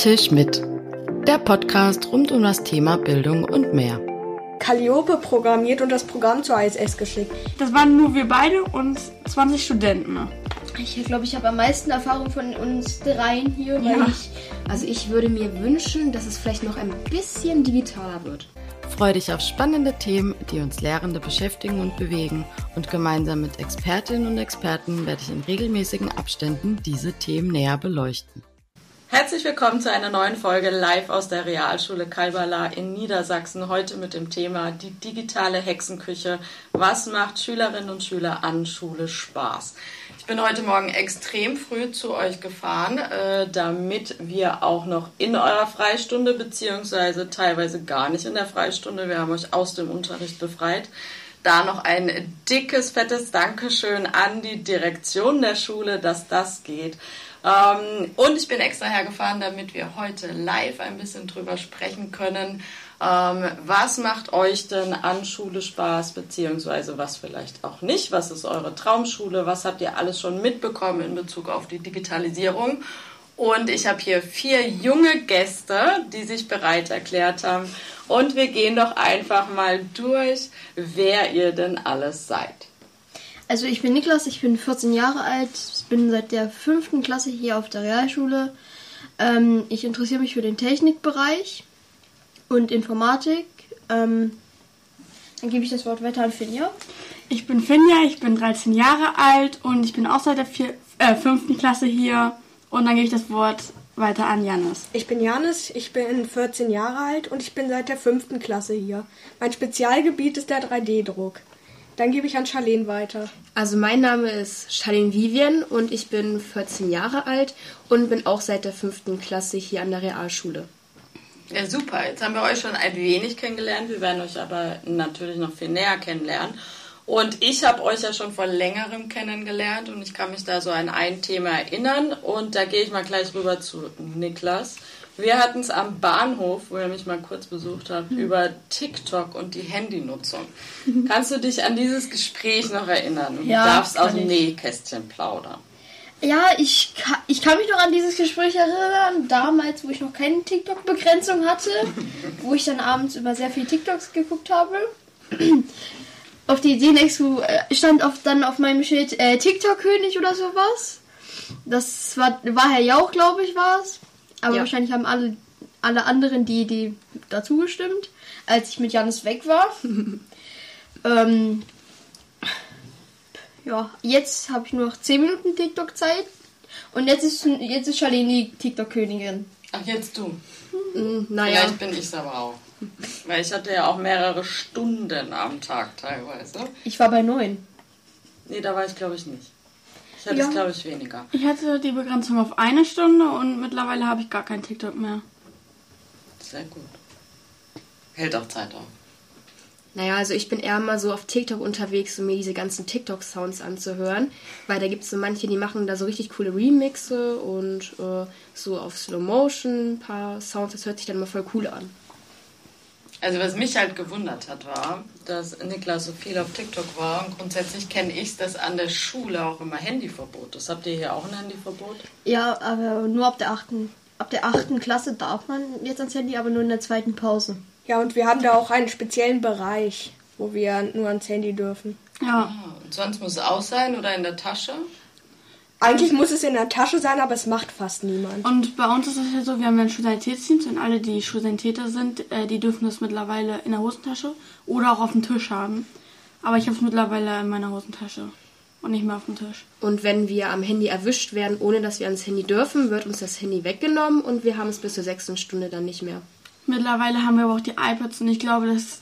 Tisch mit. Der Podcast rund um das Thema Bildung und mehr. Calliope programmiert und das Programm zur ISS geschickt. Das waren nur wir beide und 20 Studenten. Ich glaube, ich habe am meisten Erfahrung von uns dreien hier, weil Ja. ich, also ich würde mir wünschen, dass es vielleicht noch ein bisschen digitaler wird. Freu dich auf spannende Themen, die uns Lehrende beschäftigen und bewegen. Und gemeinsam mit Expertinnen und Experten werde ich in regelmäßigen Abständen diese Themen näher beleuchten. Herzlich willkommen zu einer neuen Folge live aus der Realschule Kalbala in Niedersachsen. Heute mit dem Thema die digitale Hexenküche. Was macht Schülerinnen und Schüler an Schule Spaß? Ich bin heute Morgen extrem früh zu euch gefahren, äh, damit wir auch noch in eurer Freistunde beziehungsweise teilweise gar nicht in der Freistunde, wir haben euch aus dem Unterricht befreit, da noch ein dickes, fettes Dankeschön an die Direktion der Schule, dass das geht. Ähm, und ich bin extra hergefahren, damit wir heute live ein bisschen drüber sprechen können. Ähm, was macht euch denn an Schule Spaß, beziehungsweise was vielleicht auch nicht? Was ist eure Traumschule? Was habt ihr alles schon mitbekommen in Bezug auf die Digitalisierung? Und ich habe hier vier junge Gäste, die sich bereit erklärt haben. Und wir gehen doch einfach mal durch, wer ihr denn alles seid. Also ich bin Niklas, ich bin 14 Jahre alt, bin seit der fünften Klasse hier auf der Realschule. Ähm, ich interessiere mich für den Technikbereich und Informatik. Ähm, dann gebe ich das Wort weiter an Finja. Ich bin Finja, ich bin 13 Jahre alt und ich bin auch seit der vier, äh, fünften Klasse hier. Und dann gebe ich das Wort weiter an Janis. Ich bin Janis, ich bin 14 Jahre alt und ich bin seit der fünften Klasse hier. Mein Spezialgebiet ist der 3D-Druck. Dann gebe ich an Charlene weiter. Also mein Name ist Charlene Vivian und ich bin 14 Jahre alt und bin auch seit der fünften Klasse hier an der Realschule. Ja, super. Jetzt haben wir euch schon ein wenig kennengelernt. Wir werden euch aber natürlich noch viel näher kennenlernen. Und ich habe euch ja schon vor längerem kennengelernt und ich kann mich da so an ein Thema erinnern. Und da gehe ich mal gleich rüber zu Niklas. Wir hatten es am Bahnhof, wo ihr mich mal kurz besucht habt, über TikTok und die Handynutzung. Kannst du dich an dieses Gespräch noch erinnern? Und Ja, du darfst aus kann dem ich. Nähkästchen plaudern. Ja, ich, ka- ich kann mich noch an dieses Gespräch erinnern, damals, wo ich noch keine TikTok-Begrenzung hatte, wo ich dann abends über sehr viel TikToks geguckt habe. auf die Idee zu, äh, stand auf, dann auf meinem Schild äh, TikTok-König oder sowas. Das war, war Herr Jauch, glaube ich, war es. Aber Ja. wahrscheinlich haben alle, alle anderen die, die dazu gestimmt, als ich mit Janis weg war. ähm, ja, jetzt habe ich nur noch 10 Minuten TikTok-Zeit. Und jetzt ist, jetzt ist Charlene die TikTok-Königin. Ach, jetzt du. Mm, Naja, Vielleicht bin ich es aber auch. Weil ich hatte ja auch mehrere Stunden am Tag teilweise. ich war bei 9. Nee, da war ich glaube ich nicht. Ich hatte Ja. es glaube ich weniger. Ich hatte die Begrenzung auf eine Stunde und mittlerweile habe ich gar kein TikTok mehr. Sehr gut. Hält auch Zeit auf. Naja, also ich bin eher mal so auf TikTok unterwegs, um mir diese ganzen TikTok-Sounds anzuhören. Weil da gibt es so manche, die machen da so richtig coole Remixe und äh, so auf Slow Motion ein paar Sounds. Das hört sich dann mal voll cool an. Also was mich halt gewundert hat, war, dass Niklas so viel auf TikTok war und grundsätzlich kenne ich dass an der Schule auch immer Handyverbot ist. Habt ihr hier auch ein Handyverbot? Ja, aber nur ab der 8. Ab der 8. Klasse darf man jetzt ans Handy, aber nur in der zweiten Pause. Ja, und wir haben da auch einen speziellen Bereich, wo wir nur ans Handy dürfen. Ja, Ah, und sonst muss es aus sein oder in der Tasche? Eigentlich muss es in der Tasche sein, aber es macht fast niemand. und bei uns ist es ja so, wir haben ja ein Schulsanitätsteam und alle, die Schulsanitäter sind, äh, die dürfen das mittlerweile in der Hosentasche oder auch auf dem Tisch haben. Aber ich habe es mittlerweile in meiner Hosentasche und nicht mehr auf dem Tisch. Und wenn wir am Handy erwischt werden, ohne dass wir ans Handy dürfen, wird uns das Handy weggenommen und wir haben es bis zur sechsten Stunde dann nicht mehr. Mittlerweile haben wir aber auch die iPads und ich glaube, dass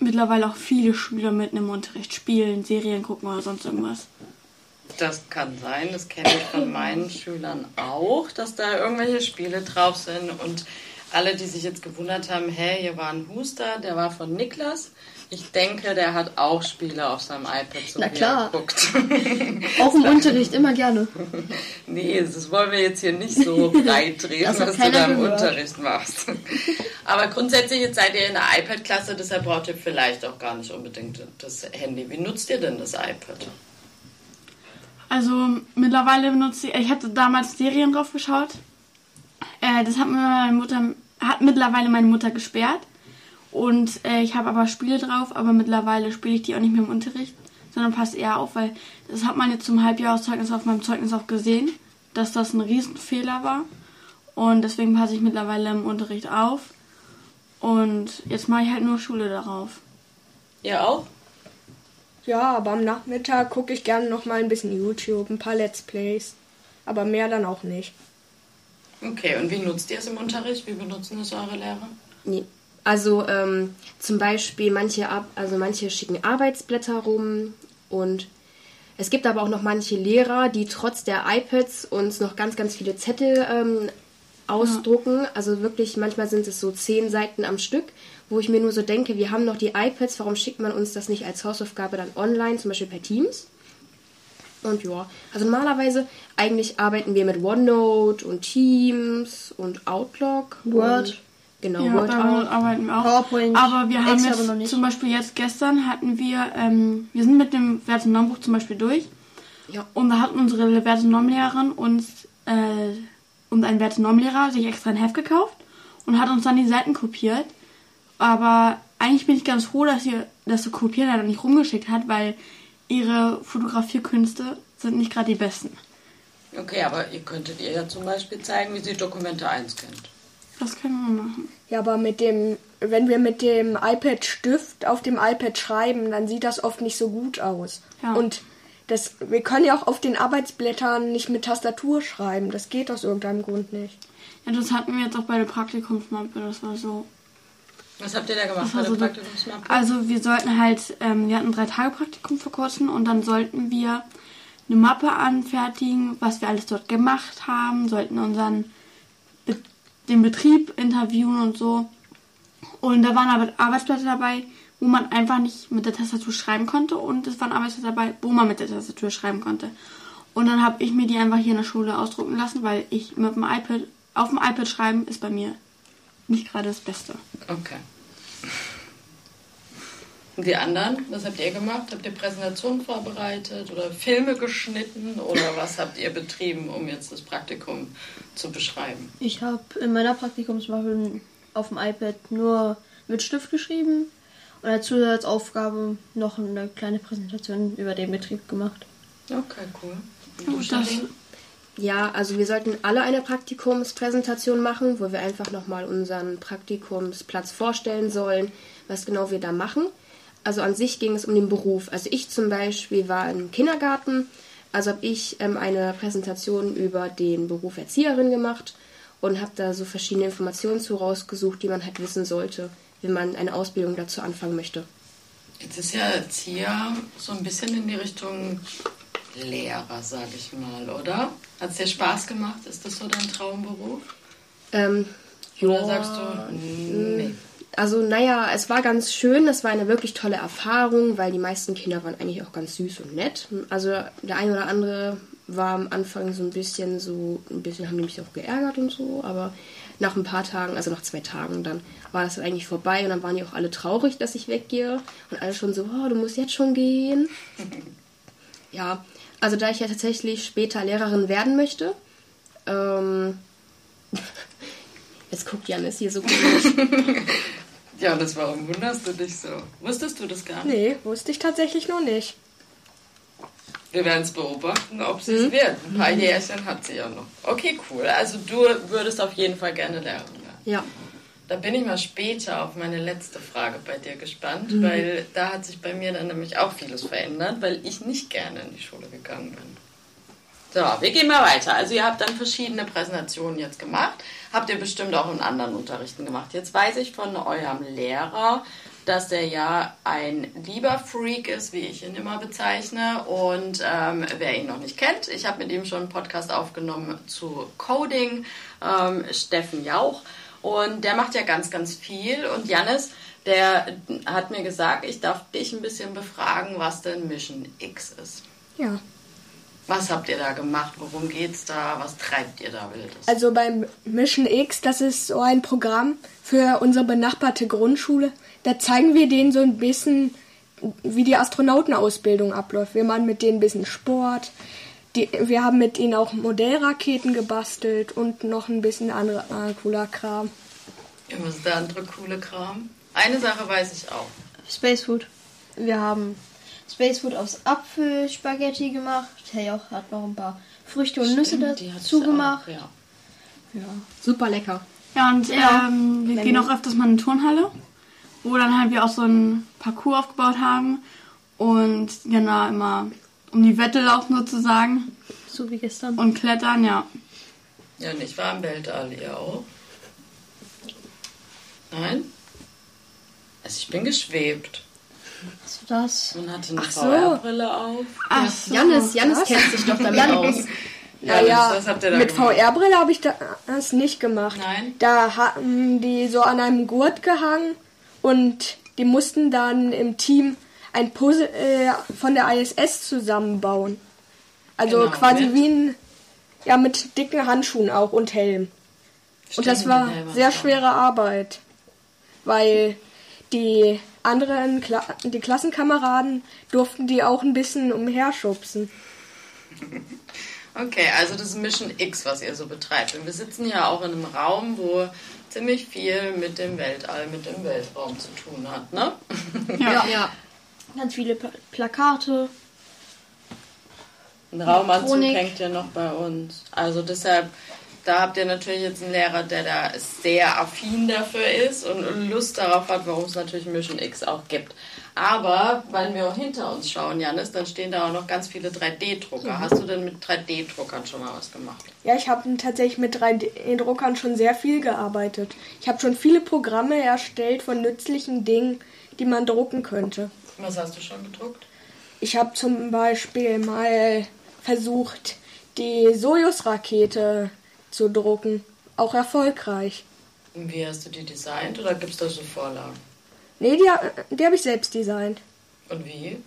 mittlerweile auch viele Schüler mitten im Unterricht spielen, Serien gucken oder sonst irgendwas. Das kann sein, das kenne ich von meinen Schülern auch, dass da irgendwelche Spiele drauf sind und alle, die sich jetzt gewundert haben, hä, hier war ein Huster, der war von Niklas. Ich denke, der hat auch Spiele auf seinem iPad, so Na klar. er guckt. Auch im Unterricht, immer gerne. nee, das wollen wir jetzt hier nicht so hat was du da im gehört. Unterricht machst. Aber grundsätzlich, jetzt seid ihr in der iPad-Klasse, deshalb braucht ihr vielleicht auch gar nicht unbedingt das Handy. Wie nutzt ihr denn das iPad? Also mittlerweile benutze ich, ich hatte damals Serien drauf geschaut. Äh, das hat mir meine Mutter, hat mittlerweile meine Mutter gesperrt. Und äh, ich habe aber Spiele drauf, aber mittlerweile spiele ich die auch nicht mehr im Unterricht, sondern passt eher auf, weil das hat man jetzt zum Halbjahreszeugnis auf meinem Zeugnis auch gesehen, dass das ein Riesenfehler war. Und deswegen passe ich mittlerweile im Unterricht auf. Und jetzt mache ich halt nur Schule darauf. Ihr auch? Ja, aber am Nachmittag gucke ich gerne noch mal ein bisschen YouTube, ein paar Let's Plays. Aber mehr dann auch nicht. Okay, und wie nutzt ihr es im Unterricht? Wie benutzen es eure Lehrer? Nee. Also ähm, zum Beispiel manche, Ar also manche schicken Arbeitsblätter rum und es gibt aber auch noch manche Lehrer, die trotz der iPads uns noch ganz, ganz viele Zettel ähm, ausdrucken. Ja. Also wirklich, manchmal sind es so zehn Seiten am Stück, wo ich mir nur so denke, wir haben noch die iPads, warum schickt man uns das nicht als Hausaufgabe dann online, zum Beispiel per Teams? Und ja, also normalerweise eigentlich arbeiten wir mit OneNote und Teams und Outlook. Word. Und, genau, ja, Word auch. arbeiten wir auch. PowerPoint. Aber wir haben jetzt zum Beispiel jetzt gestern hatten wir, ähm, wir sind mit dem Wertenormbuch zum Beispiel durch. Ja. Und da hat unsere Wertenormlehrerin uns äh, und ein Wertenormlehrer sich extra ein Heft gekauft und hat uns dann die Seiten kopiert. Aber eigentlich bin ich ganz froh, dass sie das so kopiert hat und nicht rumgeschickt hat, weil ihre Fotografierkünste sind nicht gerade die besten. Okay, aber ihr könntet ihr ja zum Beispiel zeigen, wie sie Dokumente einscannt. Das können wir machen. Ja, aber mit dem, wenn wir mit dem iPad Stift auf dem iPad schreiben, dann sieht das oft nicht so gut aus. Ja. Und das, wir können ja auch auf den Arbeitsblättern nicht mit Tastatur schreiben. Das geht aus irgendeinem Grund nicht. Ja, das hatten wir jetzt auch bei der Praktikumsmappe. Das war so. Was habt ihr da gemacht bei der so Praktikumsmappe? Also wir sollten halt, ähm, wir hatten drei Tage Praktikum vor kurzem und dann sollten wir eine Mappe anfertigen, was wir alles dort gemacht haben, sollten unseren Be den Betrieb interviewen und so. Und da waren aber Arbeitsplätze dabei, wo man einfach nicht mit der Tastatur schreiben konnte und es waren Arbeitsplätze dabei, wo man mit der Tastatur schreiben konnte. Und dann habe ich mir die einfach hier in der Schule ausdrucken lassen, weil ich mit dem iPad, auf dem iPad schreiben ist bei mir nicht gerade das Beste. Okay. Und die anderen, was habt ihr gemacht? Habt ihr Präsentationen vorbereitet oder Filme geschnitten oder was habt ihr betrieben, um jetzt das Praktikum zu beschreiben? Ich habe in meiner Praktikumswoche auf dem iPad nur mit Stift geschrieben und als Zusatzaufgabe noch eine kleine Präsentation über den Betrieb gemacht. Okay, cool. Und das, ja, also wir sollten alle eine Praktikumspräsentation machen, wo wir einfach nochmal unseren Praktikumsplatz vorstellen sollen, was genau wir da machen. Also an sich ging es um den Beruf. Also ich zum Beispiel war im Kindergarten, also habe ich ähm, eine Präsentation über den Beruf Erzieherin gemacht und habe da so verschiedene Informationen zu rausgesucht, die man halt wissen sollte, wenn man eine Ausbildung dazu anfangen möchte. Jetzt ist ja Erzieher so ein bisschen in die Richtung Lehrer, sage ich mal, oder? Hat es dir Spaß gemacht? Ist das so dein Traumberuf? Ähm, oder sagst du, nee? Also, naja, es war ganz schön. Es war eine wirklich tolle Erfahrung, weil die meisten Kinder waren eigentlich auch ganz süß und nett. Also, der eine oder andere war am Anfang so ein bisschen so, ein bisschen haben die mich auch geärgert und so, aber nach ein paar Tagen, also nach zwei Tagen, dann war das eigentlich vorbei und dann waren die auch alle traurig, dass ich weggehe und alle schon so, oh, du musst jetzt schon gehen. ja, also da ich ja tatsächlich später Lehrerin werden möchte, ähm, jetzt guckt Janis hier so komisch. ja, das warum wunderst du dich so? Wusstest du das gar nicht? Nee, wusste ich tatsächlich noch nicht. Wir werden es beobachten, ob sie es mhm. wird. Ein paar Jährchen hat sie ja noch. Okay, cool. Also du würdest auf jeden Fall gerne Lehrerin werden. Ja. Da bin ich mal später auf meine letzte Frage bei dir gespannt, mhm. weil da hat sich bei mir dann nämlich auch vieles verändert, weil ich nicht gerne in die Schule gegangen bin. So, wir gehen mal weiter. Also ihr habt dann verschiedene Präsentationen jetzt gemacht. Habt ihr bestimmt auch in anderen Unterrichten gemacht. Jetzt weiß ich von eurem Lehrer, dass er ja ein lieber Freak ist, wie ich ihn immer bezeichne. Und ähm, wer ihn noch nicht kennt, ich habe mit ihm schon einen Podcast aufgenommen zu Coding, ähm, Steffen Jauch. Und der macht ja ganz, ganz viel. Und Janis, der hat mir gesagt, ich darf dich ein bisschen befragen, was denn Mission X ist. Ja. Was habt ihr da gemacht? Worum geht's da? Was treibt ihr da wildes? Also beim Mission X, das ist so ein Programm für unsere benachbarte Grundschule. Da zeigen wir denen so ein bisschen, wie die Astronautenausbildung abläuft. Wir machen mit denen ein bisschen Sport. Die, wir haben mit ihnen auch Modellraketen gebastelt und noch ein bisschen andere äh, cooler Kram. Ja, was ist der andere coole Kram? Eine Sache weiß ich auch. Space Food. Wir haben Space Food aus Apfelspaghetti gemacht. Hey auch hat noch ein paar Früchte und Stimmt, Nüsse dazu gemacht. Auch, ja. ja. Super lecker. Ja, und ja. Ähm, wir Wenn gehen auch öfters mal in eine Turnhalle, wo dann halt wir auch so ein Parcours aufgebaut haben und genau immer um die Wette laufen sozusagen. So wie gestern. Und klettern, ja. Ja, und ich war im Weltall, ihr auch? Nein? Also ich bin geschwebt. Was war das? Und hatte eine VR-Brille auf. Ach, so, Janis, Janis kennt sich doch damit aus. Naja, mit VR-Brille habe ich das nicht gemacht. Nein. Da hatten die so an einem Gurt gehangen und die mussten dann im Team ein Puzzle äh, von der ISS zusammenbauen. Also genau, quasi mit? wie ein, ja, mit dicken Handschuhen auch und Helm. Stimmt, und das war sehr schwere Arbeit, weil die anderen, Kla die Klassenkameraden durften die auch ein bisschen umherschubsen. Okay, also das ist Mission X, was ihr so betreibt. Und wir sitzen ja auch in einem Raum, wo ziemlich viel mit dem Weltall, mit dem Weltraum zu tun hat, ne? Ja, ja. Ganz viele Pla Plakate. Ein Raumanzug hängt ja noch bei uns. Also deshalb, da habt ihr natürlich jetzt einen Lehrer, der da sehr affin dafür ist und Lust darauf hat, warum es natürlich Mission X auch gibt. Aber wenn wir auch hinter uns schauen, Janis, dann stehen da auch noch ganz viele 3D-Drucker. Mhm. Hast du denn mit 3D-Druckern schon mal was gemacht? Ja, ich habe tatsächlich mit 3D-Druckern schon sehr viel gearbeitet. Ich habe schon viele Programme erstellt von nützlichen Dingen, die man drucken könnte. Was hast du schon gedruckt? Ich habe zum Beispiel mal versucht, die Sojus-Rakete zu drucken. Auch erfolgreich. Und wie hast du die designt oder gibt es da so Vorlagen? Nee, die, die habe ich selbst designt. Und wie?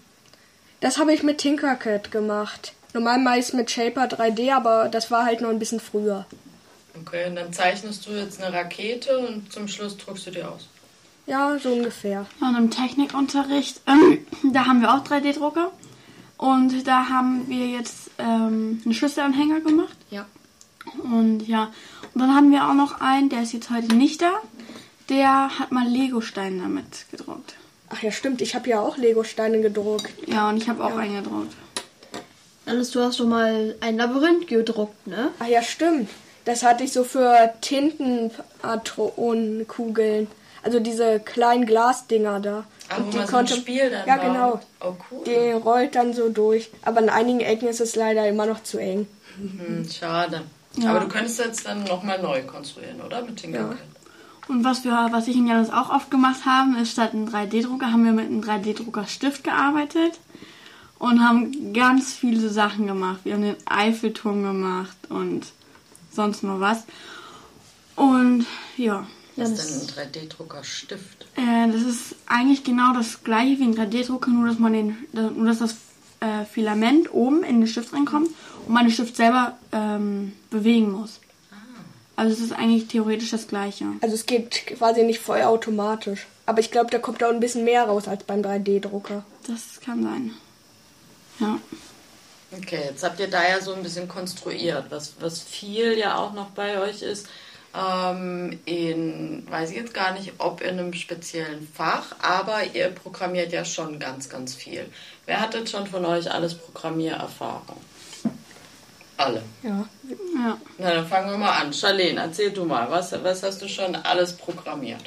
Das habe ich mit Tinkercad gemacht. Normal meist mit Shaper 3D, aber das war halt noch ein bisschen früher. Okay, und dann zeichnest du jetzt eine Rakete und zum Schluss druckst du die aus. Ja, so ungefähr. Und im Technikunterricht, ähm, da haben wir auch 3D-Drucker. Und da haben wir jetzt ähm, einen Schlüsselanhänger gemacht. Ja. Und ja, und dann haben wir auch noch einen, der ist jetzt heute nicht da. Der hat mal Lego-Steine damit gedruckt. Ach ja, stimmt. Ich habe ja auch Lego-Steine gedruckt. Ja, und ich habe auch ja. einen gedruckt. Alice, du hast schon mal ein Labyrinth gedruckt, ne? Ach ja, stimmt. Das hatte ich so für Tintenpatronenkugeln. Also diese kleinen Glasdinger da. Ach, und die konnte, so Spiel dann Ja, war. genau. Oh, cool. Die rollt dann so durch. Aber in einigen Ecken ist es leider immer noch zu eng. Hm, schade. Ja. Aber du könntest jetzt dann nochmal neu konstruieren, oder? Mit den ja. Und was wir, was ich und Janis auch oft gemacht haben, ist statt einem 3D-Drucker haben wir mit einem 3D-Drucker-Stift gearbeitet und haben ganz viele Sachen gemacht. Wir haben den Eiffelturm gemacht und sonst noch was. Und ja. Was ist denn ein 3D-Drucker-Stift? Äh, das ist eigentlich genau das gleiche wie ein 3D-Drucker, nur dass man den, nur dass das äh, Filament oben in den Stift reinkommt und man den Stift selber ähm, bewegen muss. Ah. Also es ist eigentlich theoretisch das gleiche. Also es geht quasi nicht voll automatisch. Aber ich glaube, da kommt auch ein bisschen mehr raus als beim 3D-Drucker. Das kann sein. Ja. Okay, jetzt habt ihr da ja so ein bisschen konstruiert, was, was viel ja auch noch bei euch ist ähm, in, weiß ich jetzt gar nicht, ob in einem speziellen Fach, aber ihr programmiert ja schon ganz, ganz viel. Wer hat jetzt schon von euch alles Programmiererfahrung? Alle. Ja. ja. Na, dann fangen wir mal an. Charlene, erzähl du mal, was, was hast du schon alles programmiert?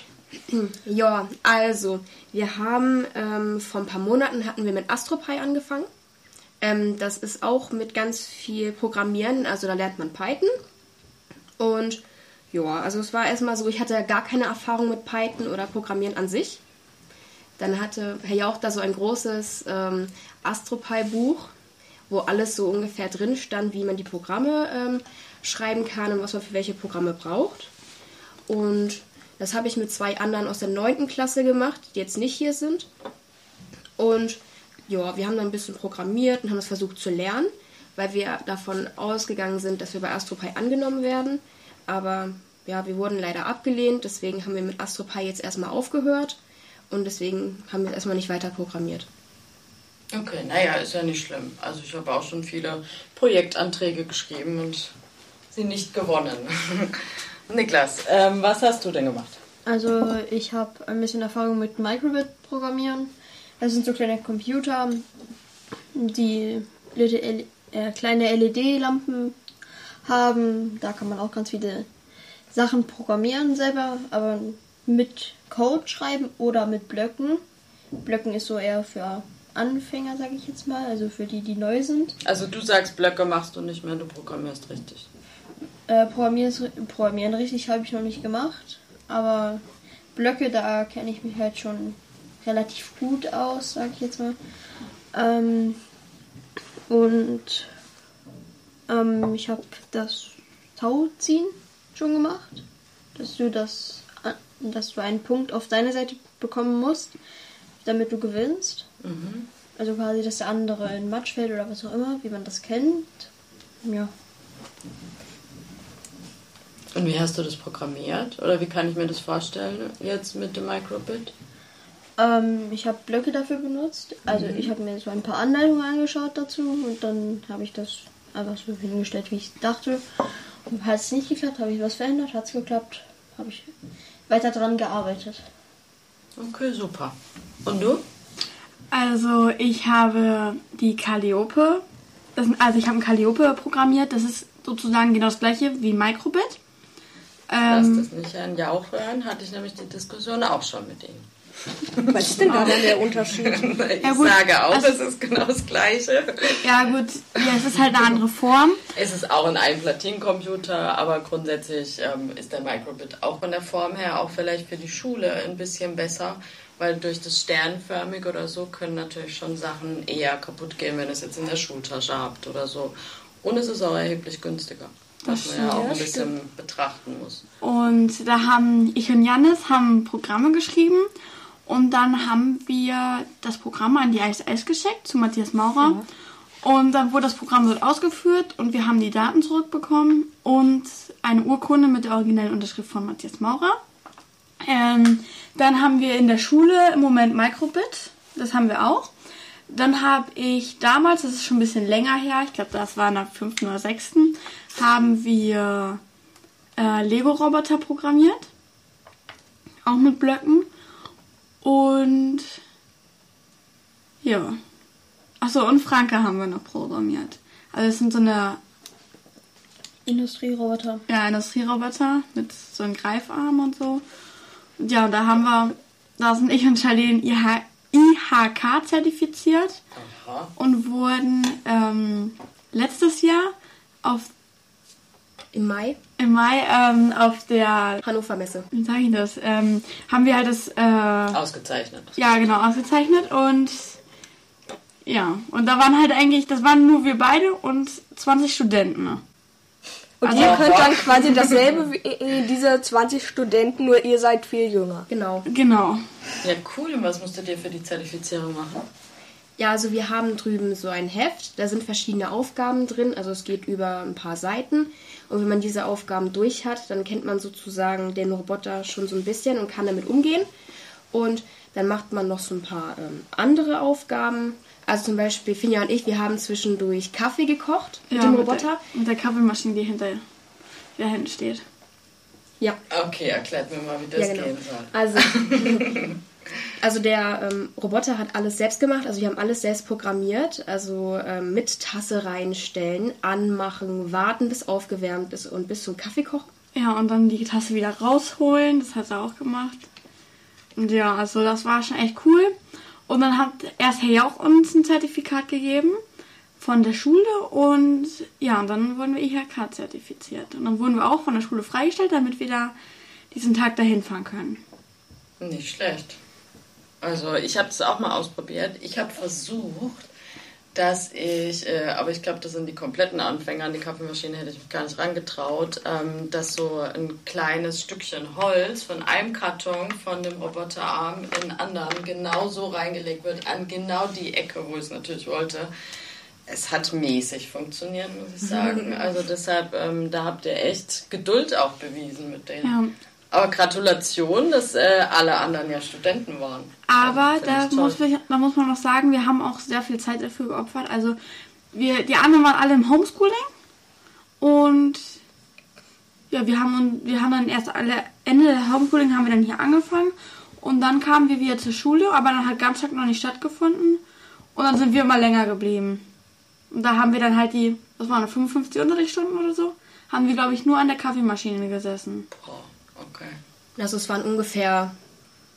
Ja, also, wir haben ähm, vor ein paar Monaten hatten wir mit AstroPy angefangen. Ähm, das ist auch mit ganz viel Programmieren, also da lernt man Python. Und ja, also es war erstmal so, ich hatte gar keine Erfahrung mit Python oder Programmieren an sich. Dann hatte Herr Jauch da so ein großes ähm, AstroPy-Buch, wo alles so ungefähr drin stand, wie man die Programme ähm, schreiben kann und was man für welche Programme braucht. Und das habe ich mit zwei anderen aus der 9. Klasse gemacht, die jetzt nicht hier sind. Und ja, wir haben dann ein bisschen programmiert und haben es versucht zu lernen, weil wir davon ausgegangen sind, dass wir bei AstroPy angenommen werden. Aber ja, wir wurden leider abgelehnt, deswegen haben wir mit AstroPy jetzt erstmal aufgehört und deswegen haben wir es erstmal nicht weiter programmiert. Okay, naja, ist ja nicht schlimm. Also ich habe auch schon viele Projektanträge geschrieben und sie nicht gewonnen. Niklas, ähm, was hast du denn gemacht? Also ich habe ein bisschen Erfahrung mit Microbit-Programmieren. Das sind so kleine Computer, die äh, kleine LED-Lampen haben. Da kann man auch ganz viele Sachen programmieren selber, aber mit Code schreiben oder mit Blöcken. Blöcken ist so eher für Anfänger, sage ich jetzt mal, also für die, die neu sind. Also du sagst, Blöcke machst du nicht mehr, du programmierst richtig. Äh, Programmieren, Programmieren richtig habe ich noch nicht gemacht, aber Blöcke, da kenne ich mich halt schon relativ gut aus, sage ich jetzt mal. Ähm, und ähm, ich habe das Tauziehen schon gemacht, dass du das, dass du einen Punkt auf deine Seite bekommen musst, damit du gewinnst. Mhm. Also quasi, dass der andere in Matsch fällt oder was auch immer, wie man das kennt. Ja. Und wie hast du das programmiert? Oder wie kann ich mir das vorstellen jetzt mit dem Microbit? Ähm, ich habe Blöcke dafür benutzt. Also mhm. ich habe mir so ein paar Anleitungen angeschaut dazu und dann habe ich das einfach so hingestellt, wie ich dachte. Hat es nicht geklappt, habe ich was verändert, hat es geklappt, habe ich weiter dran gearbeitet. Okay, super. Und du? Also ich habe die Calliope, das, also ich habe ein Calliope programmiert, das ist sozusagen genau das gleiche wie Microbit. Ähm, Lass das nicht an Jauch hören, hatte ich nämlich die Diskussion auch schon mit ihnen. Was ist denn da dann der Unterschied? ich ja, gut, sage auch, also, es ist genau das Gleiche. Ja gut, ja, es ist halt eine andere Form. Es ist auch ein Einplatinencomputer, aber grundsätzlich ähm, ist der Microbit auch von der Form her auch vielleicht für die Schule ein bisschen besser, weil durch das Sternförmig oder so können natürlich schon Sachen eher kaputt gehen, wenn ihr es jetzt in der Schultasche habt oder so. Und es ist auch erheblich günstiger was man ja auch ein bisschen stimmt. betrachten muss. Und da haben ich und Janis haben Programme geschrieben und dann haben wir das Programm an die ISS geschickt zu Matthias Maurer. Ja. Und dann wurde das Programm dort ausgeführt und wir haben die Daten zurückbekommen und eine Urkunde mit der originellen Unterschrift von Matthias Maurer. Ähm, dann haben wir in der Schule im Moment Microbit, das haben wir auch. Dann habe ich damals, das ist schon ein bisschen länger her, ich glaube, das war nach 5. oder 6., haben wir äh, Lego-Roboter programmiert. Auch mit Blöcken. Und ja. Achso, und Franke haben wir noch programmiert. Also es sind so eine Industrieroboter. Ja, Industrieroboter mit so einem Greifarm und so. Ja, und da haben wir, da sind ich und Charlene IH, IHK zertifiziert Aha. und wurden ähm, letztes Jahr auf im Mai? Im Mai ähm, auf der Hannover Messe. Wie sage ich das? Ähm, haben wir halt das. Äh, ausgezeichnet. Ja, genau, ausgezeichnet. Und ja, und da waren halt eigentlich, das waren nur wir beide und 20 Studenten. Ne? Und also, ihr könnt dann quasi dasselbe wie diese 20 Studenten, nur ihr seid viel jünger. Genau. Genau. Ja, cool. Und was musstet ihr für die Zertifizierung machen? Ja, also wir haben drüben so ein Heft, da sind verschiedene Aufgaben drin, also es geht über ein paar Seiten. Und wenn man diese Aufgaben durch hat, dann kennt man sozusagen den Roboter schon so ein bisschen und kann damit umgehen. Und dann macht man noch so ein paar ähm, andere Aufgaben. Also zum Beispiel Finja und ich, wir haben zwischendurch Kaffee gekocht mit ja, dem Roboter. Mit der, der Kaffeemaschine, die hinter der hinten steht. Ja. Okay, erklärt mir mal, wie das ja, genau. gehen soll. Also Also der ähm, Roboter hat alles selbst gemacht, also wir haben alles selbst programmiert, also ähm, mit Tasse reinstellen, anmachen, warten, bis aufgewärmt ist und bis zum Kaffee kochen. Ja, und dann die Tasse wieder rausholen, das hat er auch gemacht. Und ja, also das war schon echt cool. Und dann hat erst Hey auch uns ein Zertifikat gegeben von der Schule und ja, und dann wurden wir IHK zertifiziert. Und dann wurden wir auch von der Schule freigestellt, damit wir da diesen Tag dahin fahren können. Nicht schlecht. Also ich habe es auch mal ausprobiert. Ich habe versucht, dass ich, äh, aber ich glaube, das sind die kompletten Anfänger an die Kaffeemaschine, hätte ich mich gar nicht rangetraut, ähm, dass so ein kleines Stückchen Holz von einem Karton von dem Roboterarm in den anderen genauso reingelegt wird, an genau die Ecke, wo ich es natürlich wollte. Es hat mäßig funktioniert, muss ich sagen. Also deshalb, ähm, da habt ihr echt Geduld auch bewiesen mit denen. Ja. Aber Gratulation, dass äh, alle anderen ja Studenten waren. Aber da muss, da muss man noch sagen, wir haben auch sehr viel Zeit dafür geopfert. Also wir, die anderen waren alle im Homeschooling und ja, wir haben, wir haben dann erst alle Ende der Homeschooling haben wir dann hier angefangen und dann kamen wir wieder zur Schule, aber dann hat Ganztag noch nicht stattgefunden und dann sind wir immer länger geblieben. Und da haben wir dann halt die, was waren das, 55 Unterrichtsstunden oder so, haben wir glaube ich nur an der Kaffeemaschine gesessen. Boah. Okay. Also es waren ungefähr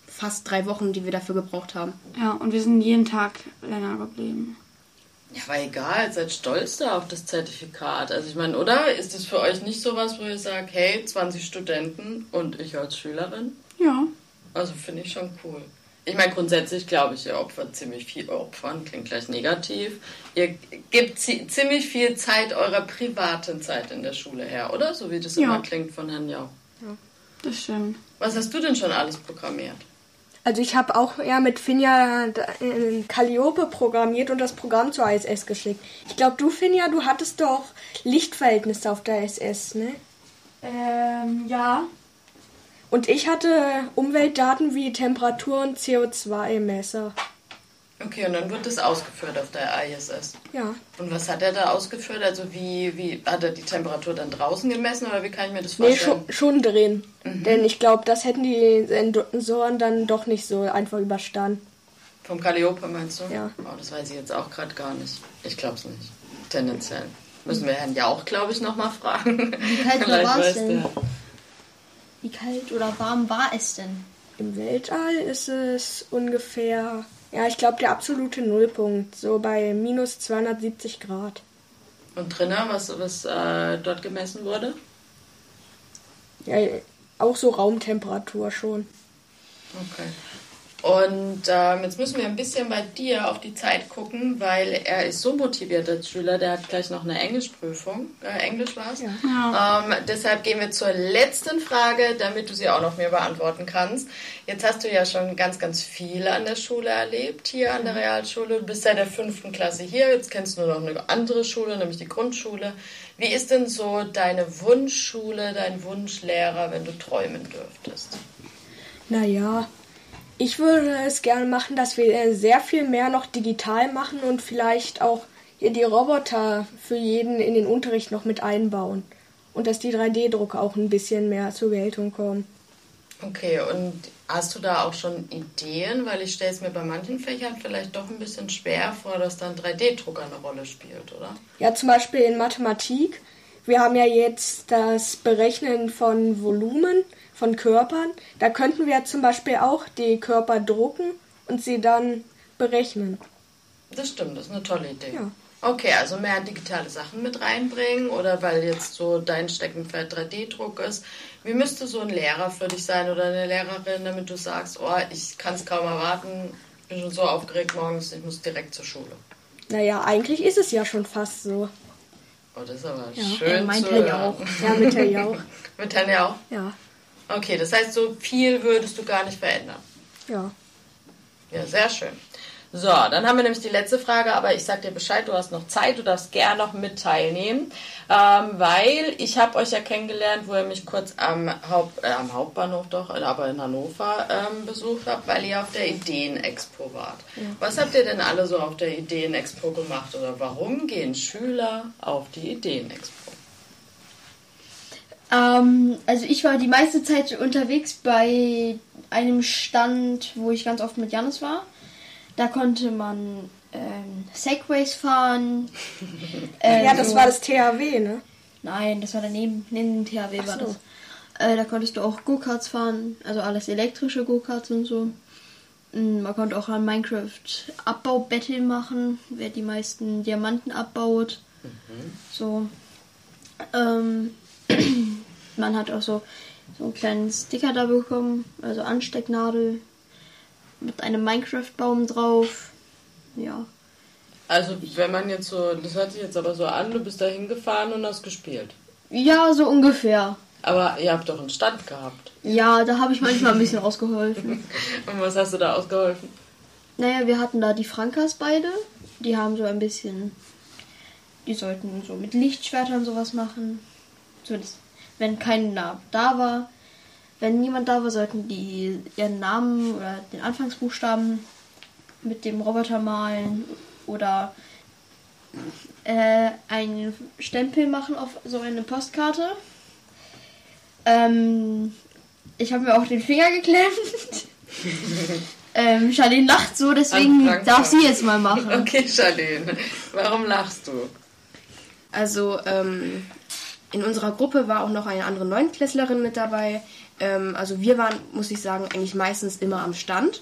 fast drei Wochen, die wir dafür gebraucht haben. Ja, und wir sind jeden Tag länger geblieben. Ja, aber egal, seid stolz da auf das Zertifikat. Also ich meine, oder? Ist das für euch nicht sowas, wo ihr sagt, hey, 20 Studenten und ich als Schülerin? Ja. Also finde ich schon cool. Ich meine, grundsätzlich glaube ich, ihr opfert ziemlich viel Opfern, klingt gleich negativ. Ihr gebt ziemlich viel Zeit eurer privaten Zeit in der Schule her, oder? So wie das ja. immer klingt von Herrn Jau. Ja. Das stimmt. Was hast du denn schon alles programmiert? Also ich habe auch eher mit Finja in Calliope programmiert und das Programm zur ISS geschickt. Ich glaube, du, Finja, du hattest doch Lichtverhältnisse auf der ISS, ne? Ähm, ja. Und ich hatte Umweltdaten wie Temperatur und CO2-Messer. Okay, und dann wird das ausgeführt auf der ISS. Ja. Und was hat er da ausgeführt? Also wie, wie hat er die Temperatur dann draußen gemessen oder wie kann ich mir das vorstellen? Nee, schon, schon drin. Mhm. Denn ich glaube, das hätten die Sensoren dann doch nicht so einfach überstanden. Vom Calliope meinst du? Ja. Oh, das weiß ich jetzt auch gerade gar nicht. Ich glaube es nicht. Tendenziell. Müssen wir Herrn ja auch, glaube ich, nochmal fragen. Wie kalt war es denn? Der. Wie kalt oder warm war es denn? Im Weltall ist es ungefähr ja, ich glaube der absolute Nullpunkt, so bei minus 270 Grad. Und drinnen, was, was äh, dort gemessen wurde? Ja, auch so Raumtemperatur schon. Okay. Und ähm, jetzt müssen wir ein bisschen bei dir auf die Zeit gucken, weil er ist so motiviert als Schüler, der hat gleich noch eine Englischprüfung. Äh, Englisch war es. Ja. Ähm, deshalb gehen wir zur letzten Frage, damit du sie auch noch mir beantworten kannst. Jetzt hast du ja schon ganz, ganz viel an der Schule erlebt, hier an der Realschule. Du bist seit der fünften Klasse hier, jetzt kennst du nur noch eine andere Schule, nämlich die Grundschule. Wie ist denn so deine Wunschschule, dein Wunschlehrer, wenn du träumen dürftest? Naja, ich würde es gerne machen, dass wir sehr viel mehr noch digital machen und vielleicht auch hier die Roboter für jeden in den Unterricht noch mit einbauen. Und dass die 3D-Drucker auch ein bisschen mehr zur Geltung kommen. Okay, und hast du da auch schon Ideen? Weil ich stelle es mir bei manchen Fächern vielleicht doch ein bisschen schwer vor, dass dann 3D-Drucker eine Rolle spielt, oder? Ja, zum Beispiel in Mathematik. Wir haben ja jetzt das Berechnen von Volumen von Körpern. Da könnten wir zum Beispiel auch die Körper drucken und sie dann berechnen. Das stimmt, das ist eine tolle Idee. Ja. Okay, also mehr digitale Sachen mit reinbringen oder weil jetzt so dein Steckenpferd 3D-Druck ist. Wie müsste so ein Lehrer für dich sein oder eine Lehrerin, damit du sagst, oh, ich kann es kaum erwarten, bin schon so aufgeregt morgens, ich muss direkt zur Schule. Naja, eigentlich ist es ja schon fast so. Oh, das ist aber ja, schön meint zu hören. Jauch. Ja, mit Herr Jauch. mit Herrn Jauch? Ja. Okay, das heißt, so viel würdest du gar nicht verändern. Ja. Ja, sehr schön. So, dann haben wir nämlich die letzte Frage, aber ich sag dir Bescheid, du hast noch Zeit, du darfst gerne noch mit teilnehmen, ähm, weil ich habe euch ja kennengelernt, wo ihr mich kurz am, Haupt, äh, am Hauptbahnhof doch, aber in Hannover ähm, besucht habt, weil ihr auf der Ideenexpo wart. Ja. Was habt ihr denn alle so auf der Ideenexpo gemacht oder warum gehen Schüler auf die Ideenexpo? Ähm, also ich war die meiste Zeit unterwegs bei einem Stand, wo ich ganz oft mit Janis war. Da konnte man ähm, Segways fahren. äh, ja, das so. war das THW, ne? Nein, das war daneben, neben dem THW Ach war so. das. Äh, da konntest du auch Go-Karts fahren, also alles elektrische Go-Karts und so. Mm, man konnte auch an Minecraft Abbau-Battle machen, wer die meisten Diamanten abbaut. Mhm. So. Ähm, man hat auch so, so einen kleinen Sticker da bekommen, also Anstecknadel mit einem Minecraft-Baum drauf. Ja. Also wenn man jetzt so, das hört sich jetzt aber so an, du bist da hingefahren und hast gespielt. Ja, so ungefähr. Aber ihr habt doch einen Stand gehabt. Ja, da habe ich manchmal ein bisschen ausgeholfen. und was hast du da ausgeholfen? Naja, wir hatten da die Frankas beide. Die haben so ein bisschen. Die sollten so mit Lichtschwertern sowas machen. Das wenn keiner da war. wenn niemand da war, sollten die ihren Namen oder den Anfangsbuchstaben mit dem Roboter malen oder äh, einen Stempel machen auf so eine Postkarte. Ähm, ich habe mir auch den Finger geklemmt. ähm, Charlene lacht so, deswegen darf sie jetzt mal machen. Okay, Charlene, warum lachst du? Also, ähm, in unserer Gruppe war auch noch eine andere Neunklässlerin mit dabei. Ähm, also wir waren, muss ich sagen, eigentlich meistens immer am Stand.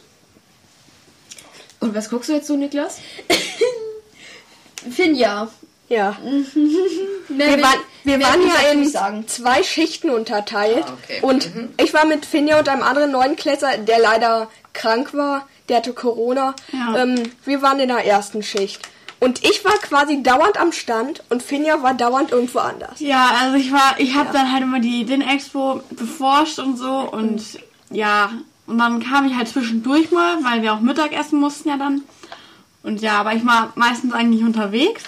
Und was guckst du jetzt so, Niklas? Finja. Ja. wir waren, wir waren ja in sagen. zwei Schichten unterteilt. Ah, okay. Und mhm. ich war mit Finja und einem anderen Neunklässler, der leider krank war. Der hatte Corona. Ja. Ähm, wir waren in der ersten Schicht. Und ich war quasi dauernd am Stand und Finja war dauernd irgendwo anders. Ja, also ich war, ich habe ja. dann halt immer die den Expo beforscht und so und ja, und dann kam ich halt zwischendurch mal, weil wir auch Mittag essen mussten ja dann. Und ja, aber ich war meistens eigentlich unterwegs.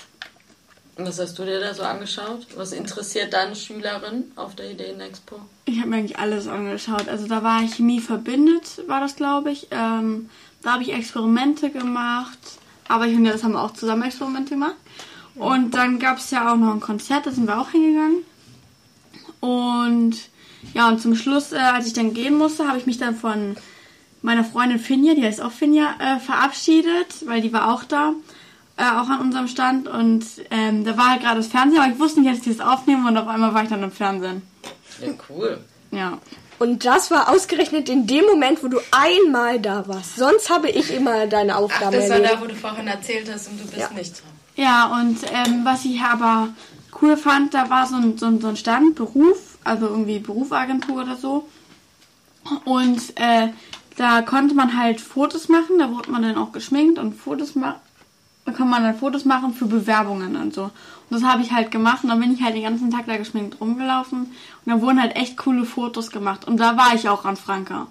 Und was hast du dir da so angeschaut? Was interessiert deine Schülerin auf der Ideenexpo? Ich habe mir eigentlich alles angeschaut. Also da war Chemie verbindet, war das glaube ich. Ähm, da habe ich Experimente gemacht. Aber ich und das haben wir auch zusammen Experimente gemacht. Und dann gab es ja auch noch ein Konzert, da sind wir auch hingegangen. Und ja, und zum Schluss, äh, als ich dann gehen musste, habe ich mich dann von meiner Freundin Finja, die heißt auch Finja, äh, verabschiedet, weil die war auch da, äh, auch an unserem Stand. Und ähm, da war halt gerade das Fernsehen, aber ich wusste nicht, dass ich das aufnehme und auf einmal war ich dann im Fernsehen. Ja, cool. Ja. Und das war ausgerechnet in dem Moment, wo du einmal da warst. Sonst habe ich immer deine Aufgaben Ach, das war da, wo du vorhin erzählt hast und du bist ja. nicht dran. Ja, und ähm, was ich aber cool fand, da war so ein, so ein, so ein Stand, Beruf, also irgendwie Berufagentur oder so. Und äh, da konnte man halt Fotos machen, da wurde man dann auch geschminkt und Fotos machen. Da kann man dann Fotos machen für Bewerbungen und so. Und das habe ich halt gemacht und dann bin ich halt den ganzen Tag da geschminkt rumgelaufen und da wurden halt echt coole Fotos gemacht. Und da war ich auch an Franka.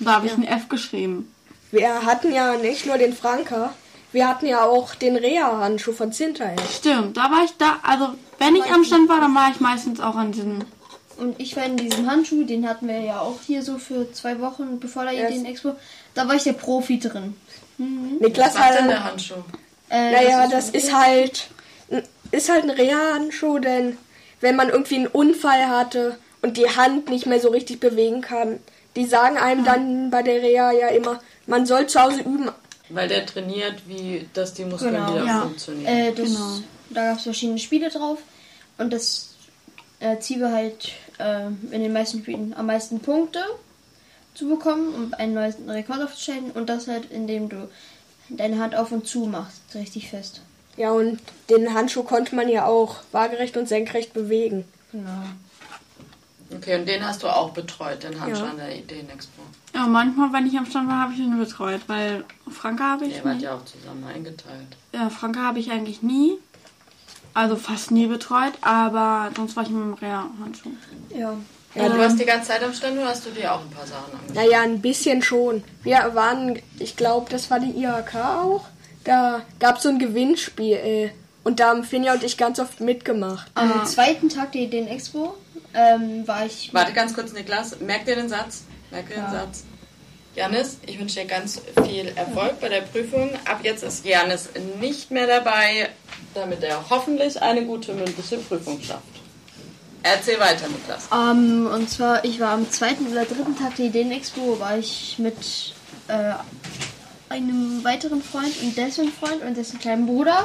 Da habe ich ja. ein F geschrieben. Wir hatten ja nicht nur den Franka, wir hatten ja auch den Rea-Handschuh von Zintai. Stimmt, da war ich da, also wenn ich am Stand war, dann war ich meistens auch an diesem. Und ich war in diesem Handschuh, den hatten wir ja auch hier so für zwei Wochen, bevor der yes. Expo. Da war ich der Profi drin. Mhm. Niklas Was denn der Handschuh? Äh, naja, das, ist, das ist halt ist halt ein Reha-Handschuh, denn wenn man irgendwie einen Unfall hatte und die Hand nicht mehr so richtig bewegen kann, die sagen einem dann bei der Reha ja immer, man soll zu Hause üben, weil der trainiert, wie dass die Muskeln genau. wieder ja. funktionieren. Äh, das, genau. Da gab es verschiedene Spiele drauf und das äh, Ziel war halt äh, in den meisten Spielen am meisten Punkte zu bekommen, um einen neuen Rekord aufzustellen und das halt, indem du deine Hand auf und zu machst, richtig fest. Ja, und den Handschuh konnte man ja auch waagerecht und senkrecht bewegen. Genau. Okay, und den hast du auch betreut, den Handschuh ja. an der Ideenexpo. Ja, manchmal, wenn ich am Stand war, habe ich ihn betreut, weil Franka habe ich. Ihr wart ja auch zusammen eingeteilt. Ja, Franka habe ich eigentlich nie. Also fast nie betreut, aber sonst war ich mit dem Reha-Handschuh. Ja. Ja, du warst die ganze Zeit am Stand oder hast du dir auch ein paar Sachen angeschaut? Naja, ein bisschen schon. Wir waren, ich glaube, das war die IHK auch. Da gab es so ein Gewinnspiel. Äh, und da haben Finja und ich ganz oft mitgemacht. Am ah. zweiten Tag der Ideen Expo ähm, war ich. Warte ganz kurz, Niklas. Merkt ihr den Satz? Merkt ihr ja. den Satz? Janis, ich wünsche dir ganz viel Erfolg bei der Prüfung. Ab jetzt ist Janis nicht mehr dabei, damit er hoffentlich eine gute mündliche Prüfung schafft. Erzähl weiter, Niklas. Ähm, und zwar, ich war am zweiten oder dritten Tag der Ideenexpo, war ich mit äh, einem weiteren Freund und dessen Freund und dessen kleinen Bruder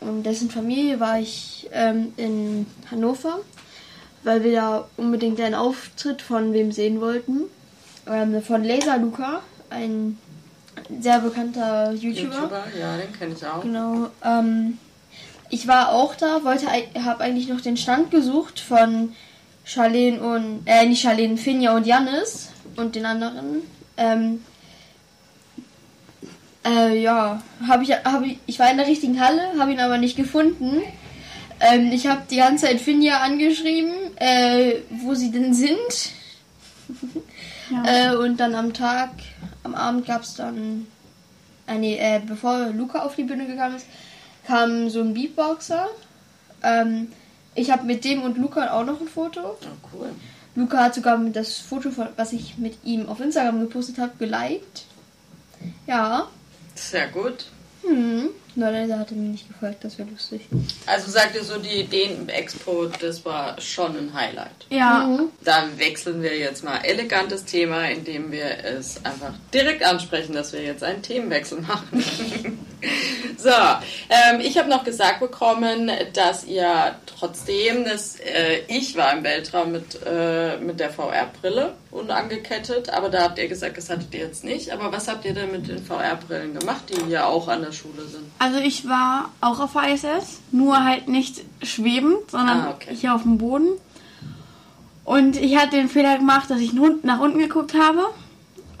und dessen Familie war ich ähm, in Hannover weil wir da unbedingt einen Auftritt von wem sehen wollten. Ähm, von Laser Luca, ein sehr bekannter YouTuber. YouTuber, ja, den kenne ich auch. Genau. Ähm, ich war auch da, wollte, habe eigentlich noch den Stand gesucht von Charlene und, äh, nicht Charlene, Finja und Jannis und den anderen. Ähm, äh, ja, habe ich, hab ich, ich war in der richtigen Halle, habe ihn aber nicht gefunden. Ähm, ich habe die ganze Zeit Finja angeschrieben, äh, wo sie denn sind. Ja. äh, und dann am Tag, am Abend gab es dann, äh, nee, äh, bevor Luca auf die Bühne gegangen ist, kam so ein Beatboxer. Ähm, ich habe mit dem und Luca auch noch ein Foto. Oh, cool. Luca hat sogar das Foto, von, was ich mit ihm auf Instagram gepostet habe, geliked. Ja. Sehr gut. Hm. Nur leider hat er mir nicht gefolgt, das wäre lustig. Also sagt ihr so, die Ideen-Expo, das war schon ein Highlight. Ja. Mhm. Dann wechseln wir jetzt mal elegantes Thema, indem wir es einfach direkt ansprechen, dass wir jetzt einen Themenwechsel machen. so, ähm, ich habe noch gesagt bekommen, dass ihr trotzdem, dass, äh, ich war im Weltraum mit, äh, mit der VR-Brille unangekettet, aber da habt ihr gesagt, das hattet ihr jetzt nicht. Aber was habt ihr denn mit den VR-Brillen gemacht, die hier auch an der Schule sind? Also ich war auch auf ISS, nur halt nicht schwebend, sondern ah, okay. hier auf dem Boden. Und ich hatte den Fehler gemacht, dass ich nach unten geguckt habe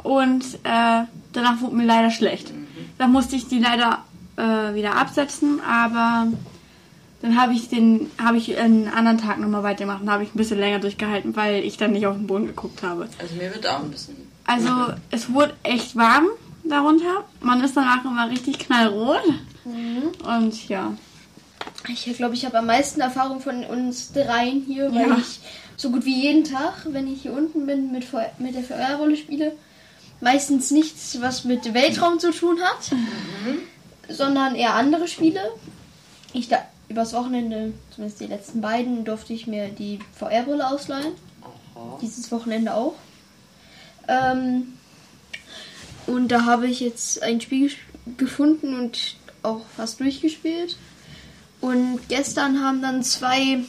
und äh, danach wurde mir leider schlecht. Mhm. Dann musste ich die leider äh, wieder absetzen, aber dann habe ich den, habe ich einen anderen Tag nochmal weitergemacht und habe ich ein bisschen länger durchgehalten, weil ich dann nicht auf den Boden geguckt habe. Also mir wird auch ein bisschen. Also es wurde echt warm darunter. Man ist danach immer richtig knallrot. Mhm. Und ja. Ich glaube, ich habe am meisten Erfahrung von uns dreien hier, weil ja. ich so gut wie jeden Tag, wenn ich hier unten bin, mit, mit der VR-Rolle spiele, meistens nichts, was mit Weltraum zu tun hat, mhm. sondern eher andere Spiele. Ich da, übers Wochenende, zumindest die letzten beiden, durfte ich mir die VR-Rolle ausleihen. Aha. Dieses Wochenende auch. Ähm, und da habe ich jetzt ein Spiel gefunden und auch fast durchgespielt. Und gestern haben dann zwei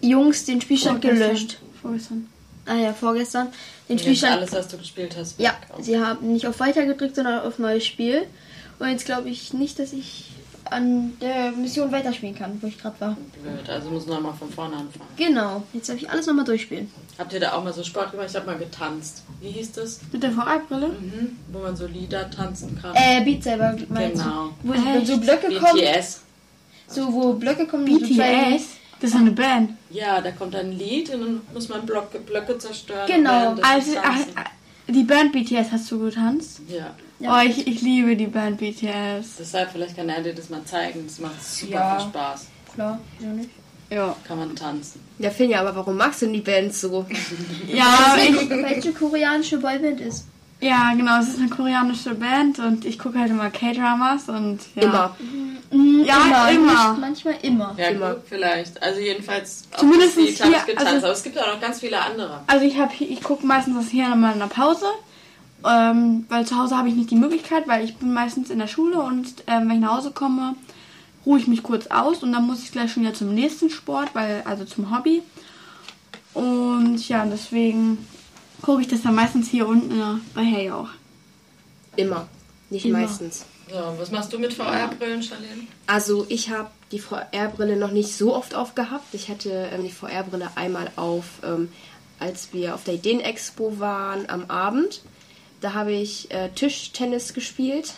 Jungs den Spielstand vorgestern. gelöscht. Vorgestern. Ah ja, vorgestern. Den Spielstand. alles, was du gespielt hast. Ja, sie haben nicht auf Weiter gedrückt, sondern auf Neues Spiel. Und jetzt glaube ich nicht, dass ich an der Mission weiterspielen kann, wo ich gerade war. Blöd, also muss nochmal von vorne anfangen. Genau, jetzt darf ich alles nochmal durchspielen. Habt ihr da auch mal so Sport gemacht? Ich habe mal getanzt. Wie hieß das? Mit der VR-Brille? Mhm, wo man so Lieder tanzen kann. Äh, Beat selber meinst Genau. Wo Echt? so Blöcke BTS. kommen. BTS. So, wo Blöcke kommen. BTS? Das ist eine Band. Ja, da kommt ein Lied und dann muss man Blöcke, Blöcke zerstören. Genau. Also, ach, die Band BTS hast du getanzt? Ja. Ja. Oh, ich, ich liebe die Band BTS. Deshalb, vielleicht kann er dir das mal zeigen. Das macht super ja. viel Spaß. Klar, wieso nicht? Ja. Kann man tanzen. Ja, Finja, aber warum magst du denn die Band so? ja, ich, welche koreanische Boyband ist. Ja, genau, es ist eine koreanische Band und ich gucke halt immer K-Dramas und ja. Immer. Mhm, ja, immer. immer. manchmal immer. Ja, immer. Gut, vielleicht. Also jedenfalls Zumindest hier, getanzt, also, aber es gibt auch noch ganz viele andere. Also ich habe ich gucke meistens das hier nochmal in der Pause ähm, weil zu Hause habe ich nicht die Möglichkeit, weil ich bin meistens in der Schule und ähm, wenn ich nach Hause komme, ruhe ich mich kurz aus und dann muss ich gleich schon wieder zum nächsten Sport, weil also zum Hobby. Und ja, deswegen gucke ich das dann meistens hier unten äh, bei Hey auch. Immer, nicht Immer. meistens. So, was machst du mit VR-Brillen, Charlene? Also ich habe die VR-Brille noch nicht so oft aufgehabt. Ich hatte ähm, die VR-Brille einmal auf, ähm, als wir auf der Ideen-Expo waren am Abend. Da habe ich äh, Tischtennis gespielt,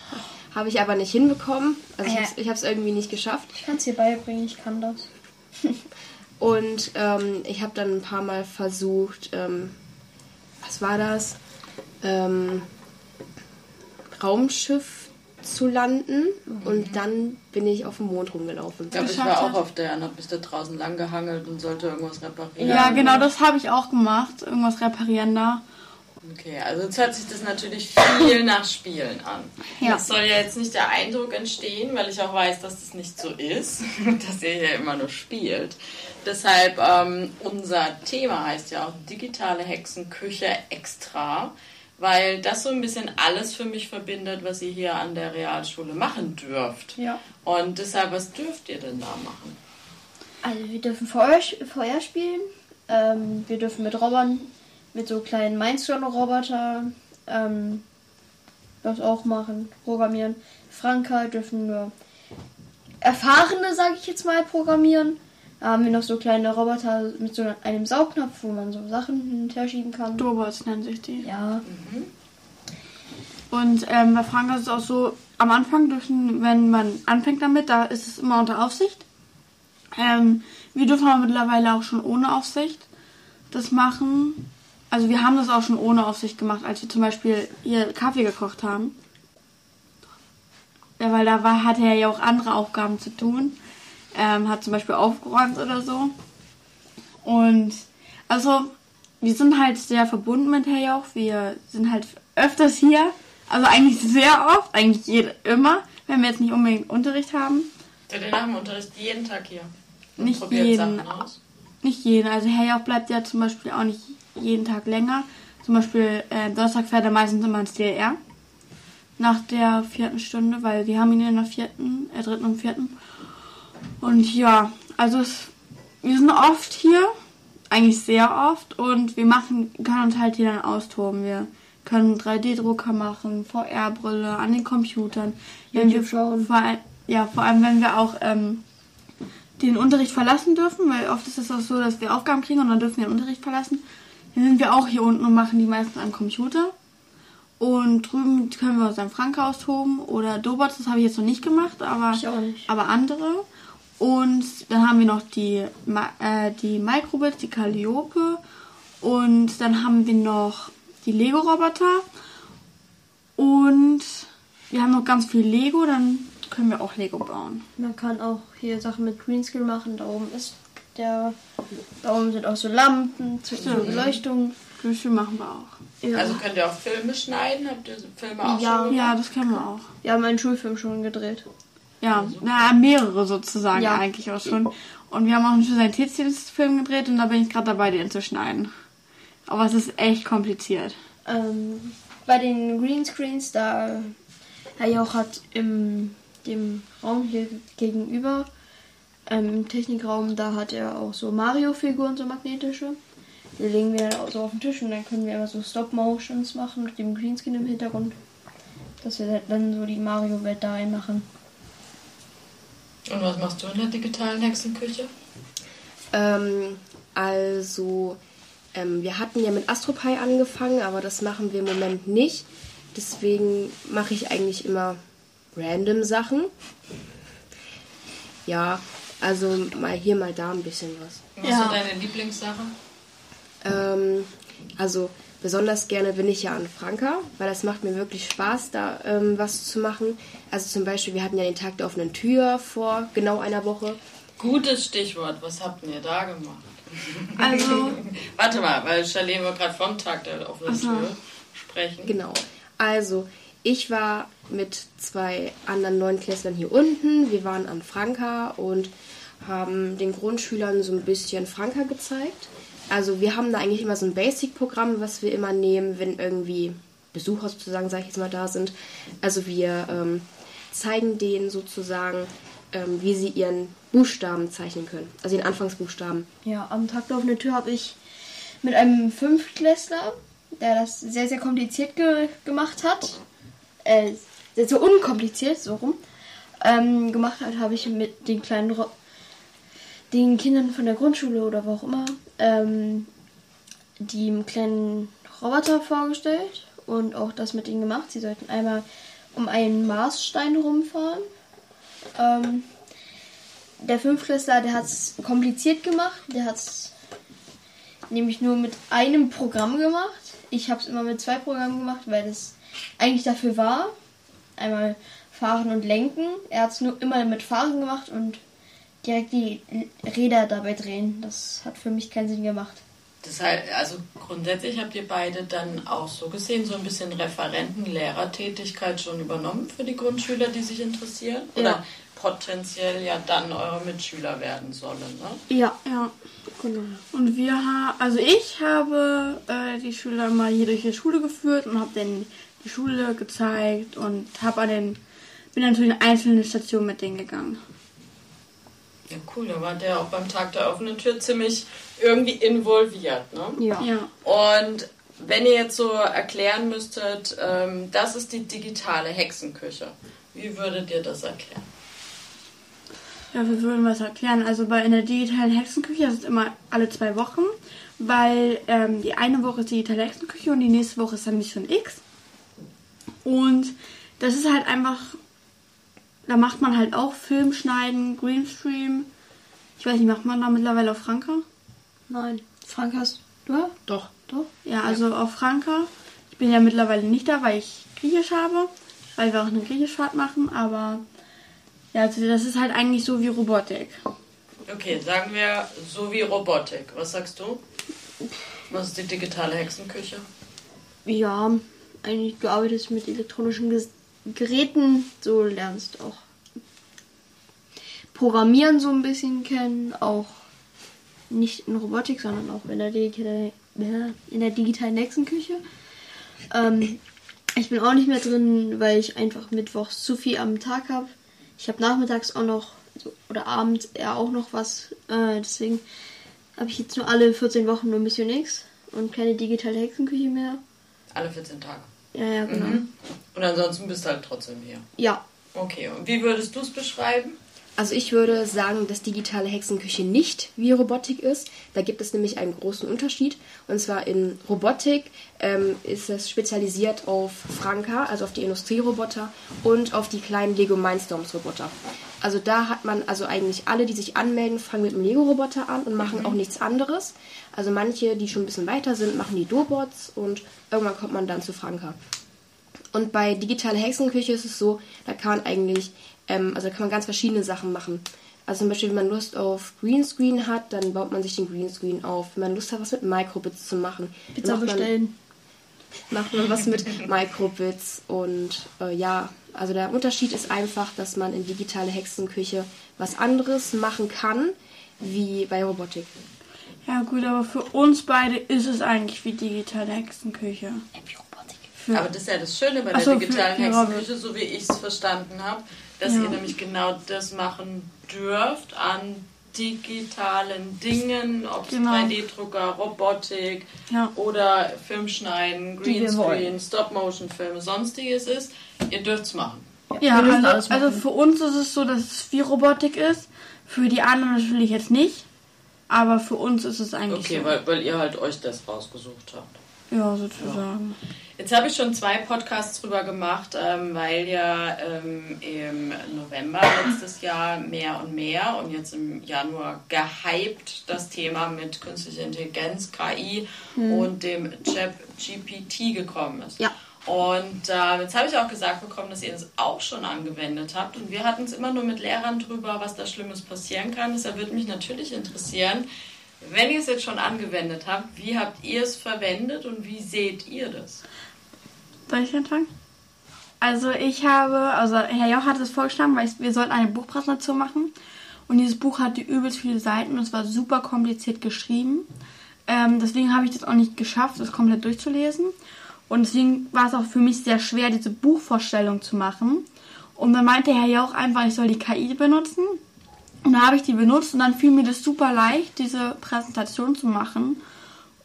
habe ich aber nicht hinbekommen. Also ich, ich habe es irgendwie nicht geschafft. Ich kann es dir beibringen, ich kann das. Und ähm, ich habe dann ein paar Mal versucht, ähm, was war das? Ähm, Raumschiff zu landen mhm. und dann bin ich auf dem Mond rumgelaufen. Ja, ich war auch auf der und habe bis da draußen lang gehangelt und sollte irgendwas reparieren. Ja, genau, das habe ich auch gemacht, irgendwas reparieren da. Okay, also jetzt hört sich das natürlich viel nach Spielen an. Ja. Das soll ja jetzt nicht der Eindruck entstehen, weil ich auch weiß, dass das nicht so ist, dass ihr hier immer nur spielt. Deshalb, ähm, unser Thema heißt ja auch digitale Hexenküche extra, weil das so ein bisschen alles für mich verbindet, was ihr hier an der Realschule machen dürft. Ja. Und deshalb, was dürft ihr denn da machen? Also wir dürfen Feuer, Feuer spielen, ähm, wir dürfen mit Robern mit so kleinen Mindstone-Roboter ähm, das auch machen, programmieren. Franka dürfen nur Erfahrene, sage ich jetzt mal, programmieren. Da haben wir noch so kleine Roboter mit so einem Saugnapf, wo man so Sachen hin und her schieben kann. Dobots nennen sich die. Ja. Mhm. Und ähm, bei Franka ist es auch so, am Anfang dürfen, wenn man anfängt damit, da ist es immer unter Aufsicht. Ähm, wir dürfen aber mittlerweile auch schon ohne Aufsicht das machen. Also wir haben das auch schon ohne Aufsicht gemacht, als wir zum Beispiel hier Kaffee gekocht haben. Ja, weil da war, hatte er ja auch andere Aufgaben zu tun. Ähm, hat zum Beispiel aufgeräumt oder so. Und also wir sind halt sehr verbunden mit Herjauch. Wir sind halt öfters hier. Also eigentlich sehr oft, eigentlich jede, immer, wenn wir jetzt nicht unbedingt Unterricht haben. Ihr nach dem Unterricht jeden Tag hier? Und nicht jeden. Nicht jeden. Also Herjauch bleibt ja zum Beispiel auch nicht jeden Tag länger. Zum Beispiel äh, Donnerstag fährt er meistens immer ins DLR. Nach der vierten Stunde, weil wir haben ihn in der vierten, äh, dritten und vierten. Und ja, also es, wir sind oft hier, eigentlich sehr oft und wir machen, können uns halt hier dann austoben. Wir können 3D-Drucker machen, VR-Brille an den Computern. Wenn wir schauen. Vor, ja, vor allem wenn wir auch ähm, den Unterricht verlassen dürfen, weil oft ist es auch so, dass wir Aufgaben kriegen und dann dürfen wir den Unterricht verlassen. Dann sind wir auch hier unten und machen die meisten am Computer. Und drüben können wir uns am Frank austoben oder Dobots, das habe ich jetzt noch nicht gemacht, aber, nicht. aber andere. Und dann haben wir noch die, äh, die Microbits, die Calliope. Und dann haben wir noch die Lego-Roboter. Und wir haben noch ganz viel Lego, dann können wir auch Lego bauen. Man kann auch hier Sachen mit Greenscreen machen. Da oben ist der. Da oben sind auch so Lampen zur Beleuchtung. Greenscreen machen wir auch. Ja. Also könnt ihr auch Filme schneiden? Habt ihr Filme auch ja. schon gemacht? Ja, das können wir auch. Wir haben einen Schulfilm schon gedreht. Ja, na, mehrere sozusagen ja. eigentlich auch schon. Und wir haben auch einen Sanitätsdienstfilm gedreht und da bin ich gerade dabei, den zu schneiden. Aber es ist echt kompliziert. Ähm, bei den Greenscreens, da Herr Jauch hat im dem Raum hier gegenüber, ähm, im Technikraum, da hat er auch so Mario-Figuren, so magnetische. Die legen wir so auf den Tisch und dann können wir immer so Stop-Motions machen mit dem Greenscreen im Hintergrund. Dass wir dann so die Mario-Welt da reinmachen. Und was machst du in der digitalen Hexenküche? Ähm, also, ähm, wir hatten ja mit AstroPi angefangen, aber das machen wir im Moment nicht. Deswegen mache ich eigentlich immer random Sachen. Ja, also mal hier, mal da ein bisschen was. Was ja. ist deine Lieblingssache? Ähm, also besonders gerne bin ich ja an Franka, weil das macht mir wirklich Spaß, da ähm, was zu machen. Also zum Beispiel, wir hatten ja den Tag der offenen Tür vor genau einer Woche. Gutes Stichwort, was habt ihr da gemacht? Also. Warte mal, weil Charlene wir gerade vom Tag der offenen Tür sprechen. Genau. Also, ich war mit zwei anderen Neunklässlern hier unten. Wir waren an Franka und haben den Grundschülern so ein bisschen Franka gezeigt. Also wir haben da eigentlich immer so ein Basic-Programm, was wir immer nehmen, wenn irgendwie Besucher sozusagen, sage ich jetzt mal, da sind. Also wir ähm, zeigen denen sozusagen, ähm, wie sie ihren Buchstaben zeichnen können. Also den Anfangsbuchstaben. Ja, am Tag der offenen Tür habe ich mit einem Fünftklässler, der das sehr, sehr kompliziert ge gemacht hat, äh, so unkompliziert, so rum, ähm, gemacht hat, habe ich mit den kleinen Ro den Kindern von der Grundschule oder wo auch immer ähm, die kleinen Roboter vorgestellt und auch das mit ihnen gemacht. Sie sollten einmal um einen Marsstein rumfahren. Ähm, der Fünftklässler, der hat es kompliziert gemacht. Der hat es nämlich nur mit einem Programm gemacht. Ich habe es immer mit zwei Programmen gemacht, weil das eigentlich dafür war. Einmal fahren und lenken. Er hat es nur immer mit fahren gemacht und direkt die Räder dabei drehen. Das hat für mich keinen Sinn gemacht. Das heißt, also grundsätzlich habt ihr beide dann auch so gesehen, so ein bisschen Referenten-Lehrertätigkeit schon übernommen für die Grundschüler, die sich interessieren? Oder ja. potenziell ja dann eure Mitschüler werden sollen, ne? Ja, ja. Genau. Und wir haben, also ich habe äh, die Schüler mal hier durch die Schule geführt und habe denen die Schule gezeigt und habe an den, bin dann zu den einzelnen Stationen mit denen gegangen. Ja, cool, da war der auch beim Tag der offenen Tür ziemlich irgendwie involviert, ne? Ja. ja. Und wenn ihr jetzt so erklären müsstet, ähm, das ist die digitale Hexenküche, wie würdet ihr das erklären? Ja, wir würden was erklären. Also bei in der digitalen Hexenküche das ist immer alle zwei Wochen, weil ähm, die eine Woche ist digitale Hexenküche und die nächste Woche ist dann Mission X. Und das ist halt einfach, da macht man halt auch Film schneiden, Greenstream. Ich weiß nicht, macht man da mittlerweile auf Franka? Nein. Franka hast du? Doch. Doch? Ja, also ja. auf Franka. Ich bin ja mittlerweile nicht da, weil ich Griechisch habe, weil wir auch eine Griechischfahrt machen, aber ja, also das ist halt eigentlich so wie Robotik. Okay, sagen wir so wie Robotik. Was sagst du? Was ist die digitale Hexenküche? Ja, eigentlich du arbeitest mit elektronischen Geräten, so lernst auch Programmieren so ein bisschen kennen, auch nicht in Robotik, sondern auch in der, Digital, in der digitalen Hexenküche. Ähm, ich bin auch nicht mehr drin, weil ich einfach mittwochs zu viel am Tag habe. Ich habe nachmittags auch noch, also, oder abends eher auch noch was. Äh, deswegen habe ich jetzt nur alle 14 Wochen nur Mission X und keine digitale Hexenküche mehr. Alle 14 Tage. Ja, ja, genau. Mhm. Und ansonsten bist du halt trotzdem hier. Ja. Okay, und wie würdest du es beschreiben? Also ich würde sagen, dass digitale Hexenküche nicht wie Robotik ist. Da gibt es nämlich einen großen Unterschied. Und zwar in Robotik ähm, ist es spezialisiert auf Franka, also auf die Industrieroboter und auf die kleinen Lego Mindstorms Roboter. Also da hat man also eigentlich alle, die sich anmelden, fangen mit einem Lego-Roboter an und machen mhm. auch nichts anderes. Also manche, die schon ein bisschen weiter sind, machen die Dobots und irgendwann kommt man dann zu Franka. Und bei digitale Hexenküche ist es so, da kann man eigentlich ähm, also da kann man ganz verschiedene Sachen machen. Also zum Beispiel, wenn man Lust auf Greenscreen hat, dann baut man sich den Greenscreen auf. Wenn man Lust hat, was mit Microbits zu machen, Pizza macht bestellen. Man, macht man was mit Microbits und äh, ja, also der Unterschied ist einfach, dass man in digitale Hexenküche was anderes machen kann, wie bei Robotik. Ja gut, aber für uns beide ist es eigentlich wie digitale Hexenküche. Wie. Für aber das ist ja das Schöne bei der so, digitalen Hexenküche, so wie ich es verstanden habe dass ja. ihr nämlich genau das machen dürft an digitalen Dingen, ob es genau. 3D-Drucker, Robotik ja. oder Filmschneiden, Greenscreen, Stop-Motion-Filme, sonstiges ist. Ihr dürft es machen. Ja, also, also für uns ist es so, dass es viel Robotik ist. Für die anderen natürlich jetzt nicht. Aber für uns ist es eigentlich okay, so. Weil, weil ihr halt euch das rausgesucht habt. Ja, sozusagen. Ja. Jetzt habe ich schon zwei Podcasts drüber gemacht, ähm, weil ja ähm, im November letztes Jahr mehr und mehr und jetzt im Januar gehypt das Thema mit künstlicher Intelligenz, KI hm. und dem Chat GPT gekommen ist. Ja. Und äh, jetzt habe ich auch gesagt bekommen, dass ihr das auch schon angewendet habt. Und wir hatten es immer nur mit Lehrern drüber, was da Schlimmes passieren kann. Deshalb würde mich natürlich interessieren, wenn ihr es jetzt schon angewendet habt, wie habt ihr es verwendet und wie seht ihr das? Soll ich anfangen? Also ich habe, also Herr Joch hat es vorgeschlagen, weil ich, wir sollten eine Buchpräsentation machen. Und dieses Buch hatte übelst viele Seiten und es war super kompliziert geschrieben. Ähm, deswegen habe ich das auch nicht geschafft, das komplett durchzulesen. Und deswegen war es auch für mich sehr schwer, diese Buchvorstellung zu machen. Und dann meinte Herr Jauch einfach, ich soll die KI benutzen. Und da habe ich die benutzt und dann fiel mir das super leicht, diese Präsentation zu machen.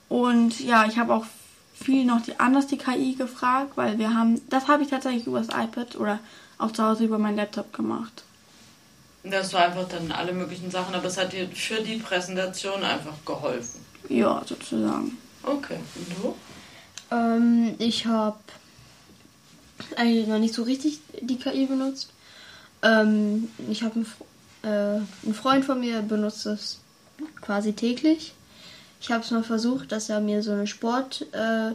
Und ja, ich habe auch viel noch die, anders die KI gefragt, weil wir haben, das habe ich tatsächlich über das iPad oder auch zu Hause über meinen Laptop gemacht. Das war einfach dann alle möglichen Sachen, aber es hat dir für die Präsentation einfach geholfen. Ja, sozusagen. Okay, und du? Ähm, ich habe eigentlich noch nicht so richtig die KI benutzt. Ähm, ich habe einen äh, ein Freund von mir benutzt es quasi täglich. Ich habe es mal versucht, dass er mir so eine Sport, äh,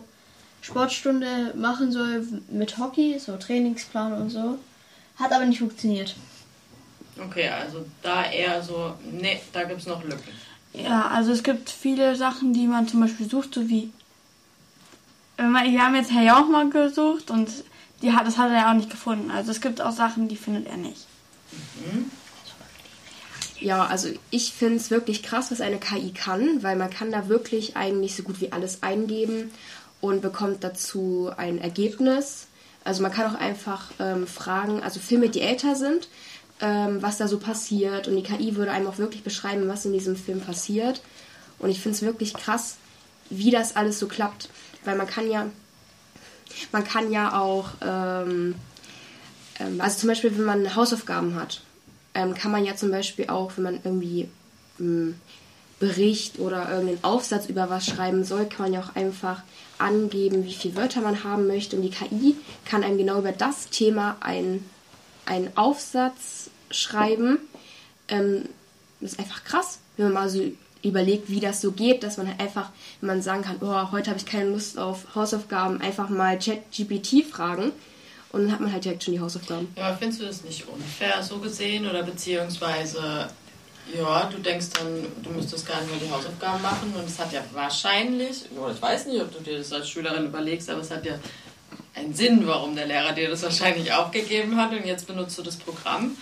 Sportstunde machen soll mit Hockey, so Trainingsplan und so. Hat aber nicht funktioniert. Okay, also da eher so, ne, da gibt es noch Lücken. Ja, also es gibt viele Sachen, die man zum Beispiel sucht, so wie. Wir haben jetzt Herr Jauch mal gesucht und die das hat er ja auch nicht gefunden. Also es gibt auch Sachen, die findet er nicht. Mhm. Ja, also ich finde es wirklich krass, was eine KI kann, weil man kann da wirklich eigentlich so gut wie alles eingeben und bekommt dazu ein Ergebnis. Also man kann auch einfach ähm, fragen, also Filme, die älter sind, ähm, was da so passiert und die KI würde einem auch wirklich beschreiben, was in diesem Film passiert. Und ich finde es wirklich krass, wie das alles so klappt, weil man kann ja, man kann ja auch, ähm, ähm also zum Beispiel, wenn man Hausaufgaben hat ähm, kann man ja zum Beispiel auch, wenn man irgendwie einen Bericht oder irgendeinen Aufsatz über was schreiben soll, kann man ja auch einfach angeben, wie viele Wörter man haben möchte. Und die KI kann einem genau über das Thema einen, einen Aufsatz schreiben. Ähm, das ist einfach krass, wenn man mal so überlegt, wie das so geht, dass man halt einfach, wenn man sagen kann, oh, heute habe ich keine Lust auf Hausaufgaben, einfach mal ChatGPT fragen und dann hat man halt direkt schon die Hausaufgaben. Ja, aber findest du das nicht unfair so gesehen oder beziehungsweise Ja, du denkst dann, du müsstest gar nicht mehr die Hausaufgaben machen und es hat ja wahrscheinlich, oder ich weiß nicht, ob du dir das als Schülerin überlegst, aber es hat ja einen Sinn, warum der Lehrer dir das wahrscheinlich auch gegeben hat und jetzt benutzt du das Programm.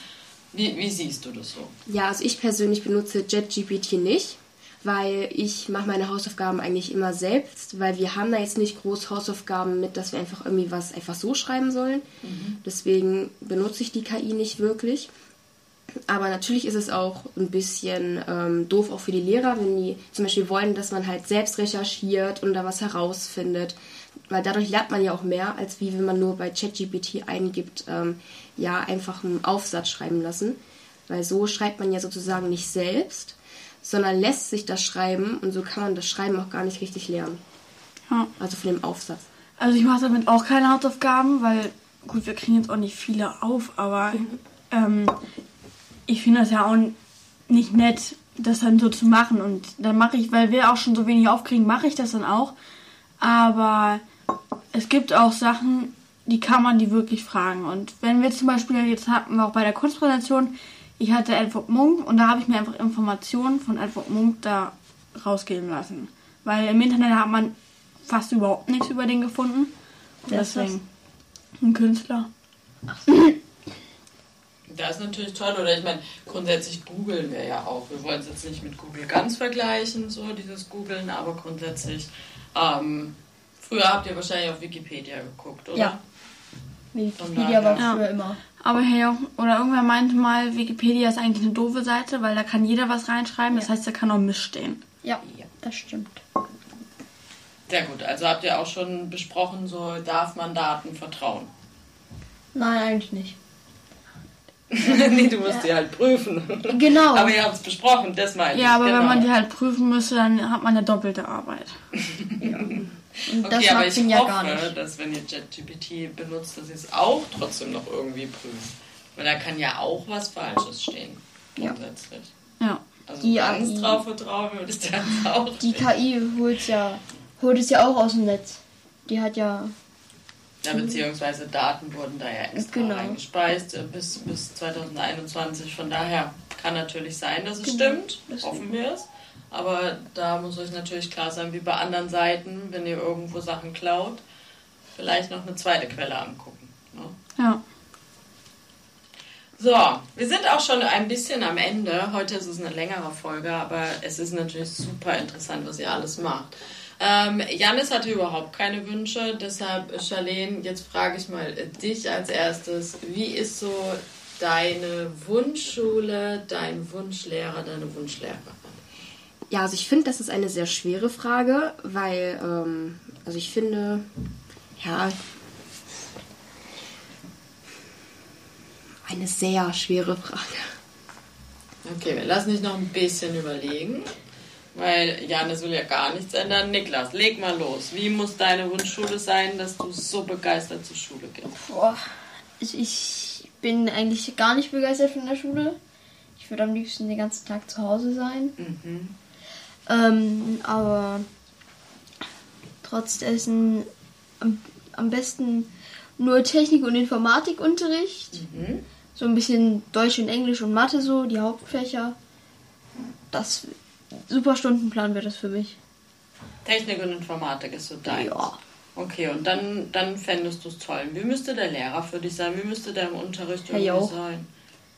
Wie, wie siehst du das so? Ja, also ich persönlich benutze JetGPT nicht, weil ich mache meine Hausaufgaben eigentlich immer selbst, weil wir haben da jetzt nicht groß Hausaufgaben mit, dass wir einfach irgendwie was einfach so schreiben sollen. Mhm. Deswegen benutze ich die KI nicht wirklich. Aber natürlich ist es auch ein bisschen ähm, doof auch für die Lehrer, wenn die zum Beispiel wollen, dass man halt selbst recherchiert und da was herausfindet. Weil dadurch lernt man ja auch mehr, als wie wenn man nur bei ChatGPT eingibt, ähm, ja, einfach einen Aufsatz schreiben lassen. Weil so schreibt man ja sozusagen nicht selbst, sondern lässt sich das schreiben und so kann man das Schreiben auch gar nicht richtig lernen. Ja. Also von dem Aufsatz. Also ich mache damit auch keine Hausaufgaben, weil gut, wir kriegen jetzt auch nicht viele auf, aber mhm. ähm, ich finde das ja auch nicht nett, das dann so zu machen. Und dann mache ich, weil wir auch schon so wenig aufkriegen, mache ich das dann auch. Aber es gibt auch Sachen, die kann man die wirklich fragen. Und wenn wir zum Beispiel, jetzt hatten wir auch bei der Kurzpräsentation, ich hatte Edward Munk und da habe ich mir einfach Informationen von Edward Munk da rausgeben lassen. Weil im Internet hat man fast überhaupt nichts über den gefunden. Deswegen ein Künstler. Ach so. Das ist natürlich toll. Oder ich meine, grundsätzlich googeln wir ja auch. Wir wollen es jetzt nicht mit Google ganz vergleichen, so dieses Googeln, aber grundsätzlich. Ähm, früher habt ihr wahrscheinlich auf Wikipedia geguckt, oder? Ja. Wikipedia war früher ja. immer. Aber hey, oder irgendwer meinte mal, Wikipedia ist eigentlich eine doofe Seite, weil da kann jeder was reinschreiben. Das heißt, da kann auch Mist stehen. Ja, ja, das stimmt. Sehr gut. Also habt ihr auch schon besprochen, so darf man Daten vertrauen? Nein, eigentlich nicht. nee, du musst ja. die halt prüfen. Genau. Aber ihr habt es besprochen, das meine ich. Ja, aber genau. wenn man die halt prüfen müsste, dann hat man eine doppelte Arbeit. ja. Und okay, aber ich ja hoffe, dass wenn ihr JetGPT benutzt, dass ihr es auch trotzdem noch irgendwie prüft. Weil da kann ja auch was Falsches stehen. Grundsätzlich. Ja. Also die ganz AI, drauf vertrauen würde ich da auch Die KI holt ja, holt es ja auch aus dem Netz. Die hat ja ja, beziehungsweise Daten wurden da ja extra genau. eingespeist äh, bis, bis 2021. Von daher kann natürlich sein, dass es genau. stimmt. Das Hoffen wir es. Aber da muss euch natürlich klar sein, wie bei anderen Seiten, wenn ihr irgendwo Sachen klaut, vielleicht noch eine zweite Quelle angucken. Ne? Ja. So, wir sind auch schon ein bisschen am Ende. Heute ist es eine längere Folge, aber es ist natürlich super interessant, was ihr alles macht. Ähm, Janis hatte überhaupt keine Wünsche, deshalb, Charlene, jetzt frage ich mal dich als erstes. Wie ist so deine Wunschschule, dein Wunschlehrer, deine Wunschlehrerin? Ja, also ich finde, das ist eine sehr schwere Frage, weil, ähm, also ich finde, ja, eine sehr schwere Frage. Okay, wir lassen dich noch ein bisschen überlegen. Weil Janis will ja gar nichts ändern. Niklas, leg mal los. Wie muss deine Wunschschule sein, dass du so begeistert zur Schule gehst? Boah, ich bin eigentlich gar nicht begeistert von der Schule. Ich würde am liebsten den ganzen Tag zu Hause sein. Mhm. Ähm, aber trotz dessen am, am, besten nur Technik- und Informatikunterricht. Mhm. So ein bisschen Deutsch und Englisch und Mathe so, die Hauptfächer. Das super Stundenplan wäre das für mich. Technik und Informatik ist so dein. Ja. Okay, und dann, dann fändest du es toll. Wie müsste der Lehrer für dich sein? Wie müsste der im Unterricht Herr Jauch. sein?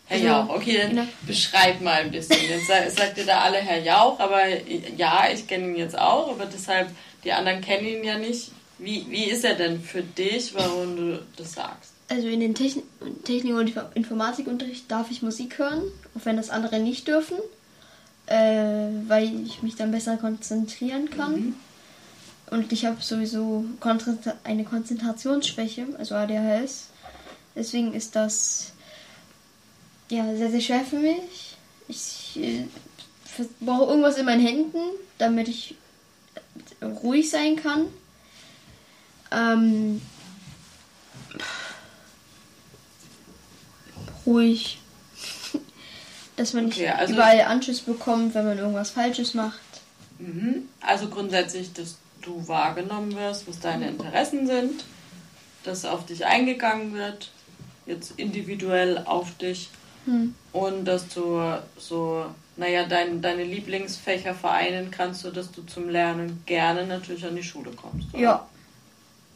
Herr also, Jauch, okay, dann genau. beschreib mal ein bisschen. Jetzt sagt ihr da alle Herr Jauch, aber ja, ich kenne ihn jetzt auch, aber deshalb, die anderen kennen ihn ja nicht. Wie, wie ist er denn für dich, warum du das sagst? Also in den Technik, Technik- und Informatikunterricht darf ich Musik hören, auch wenn das andere nicht dürfen äh, weil ich mich dann besser konzentrieren kann. Mhm. Und ich habe sowieso eine Konzentrationsschwäche, also ADHS. Deswegen ist das ja sehr, sehr schwer für mich. Ich äh, brauche irgendwas in meinen Händen, damit ich ruhig sein kann. Ähm, ruhig dass man nicht okay, also überall Anschluss bekommt, wenn man irgendwas Falsches macht. Mhm. Also grundsätzlich, dass du wahrgenommen wirst, was deine Interessen sind, dass auf dich eingegangen wird, jetzt individuell auf dich hm. und dass du so naja, dein, deine Lieblingsfächer vereinen kannst, sodass du zum Lernen gerne natürlich an die Schule kommst. Oder? Ja.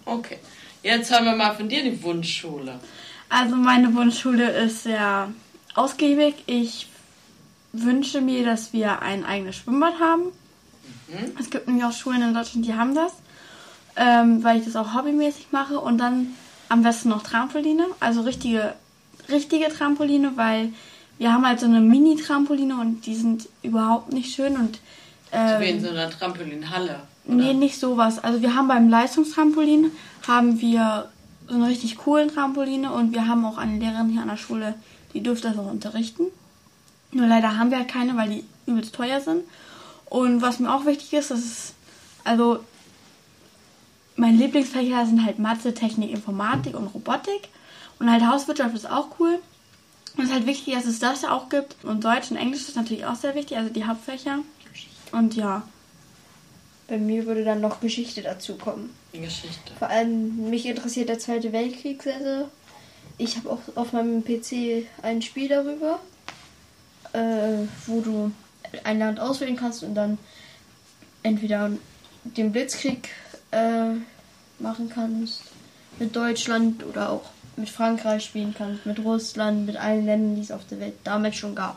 Okay. Jetzt haben wir mal von dir die Wunschschule. Also meine Wunschschule ist sehr ausgiebig. Ich wünsche mir, dass wir ein eigenes Schwimmbad haben. Mhm. Es gibt nämlich auch Schulen in Deutschland, die haben das, ähm, weil ich das auch hobbymäßig mache. Und dann am besten noch Trampoline, also richtige, richtige Trampoline, weil wir haben halt so eine Mini-Trampoline und die sind überhaupt nicht schön und ähm, so wie in so einer Trampolinhalle. Oder? Nee, nicht sowas. Also wir haben beim Leistungstrampolin haben wir so eine richtig coolen Trampoline und wir haben auch eine Lehrerin hier an der Schule, die dürfte das auch unterrichten. Nur leider haben wir halt keine, weil die übelst teuer sind. Und was mir auch wichtig ist, das ist, also meine Lieblingsfächer sind halt Mathe, Technik, Informatik und Robotik. Und halt Hauswirtschaft ist auch cool. Und es ist halt wichtig, dass es das auch gibt. Und Deutsch und Englisch ist natürlich auch sehr wichtig, also die Hauptfächer. Und ja. Bei mir würde dann noch Geschichte dazu kommen. Geschichte. Vor allem mich interessiert der Zweite Weltkrieg sehr, sehr. Ich habe auch auf meinem PC ein Spiel darüber, äh, wo du ein Land auswählen kannst und dann entweder den Blitzkrieg äh, machen kannst mit Deutschland oder auch mit Frankreich spielen kannst, mit Russland, mit allen Ländern, die es auf der Welt damals schon gab.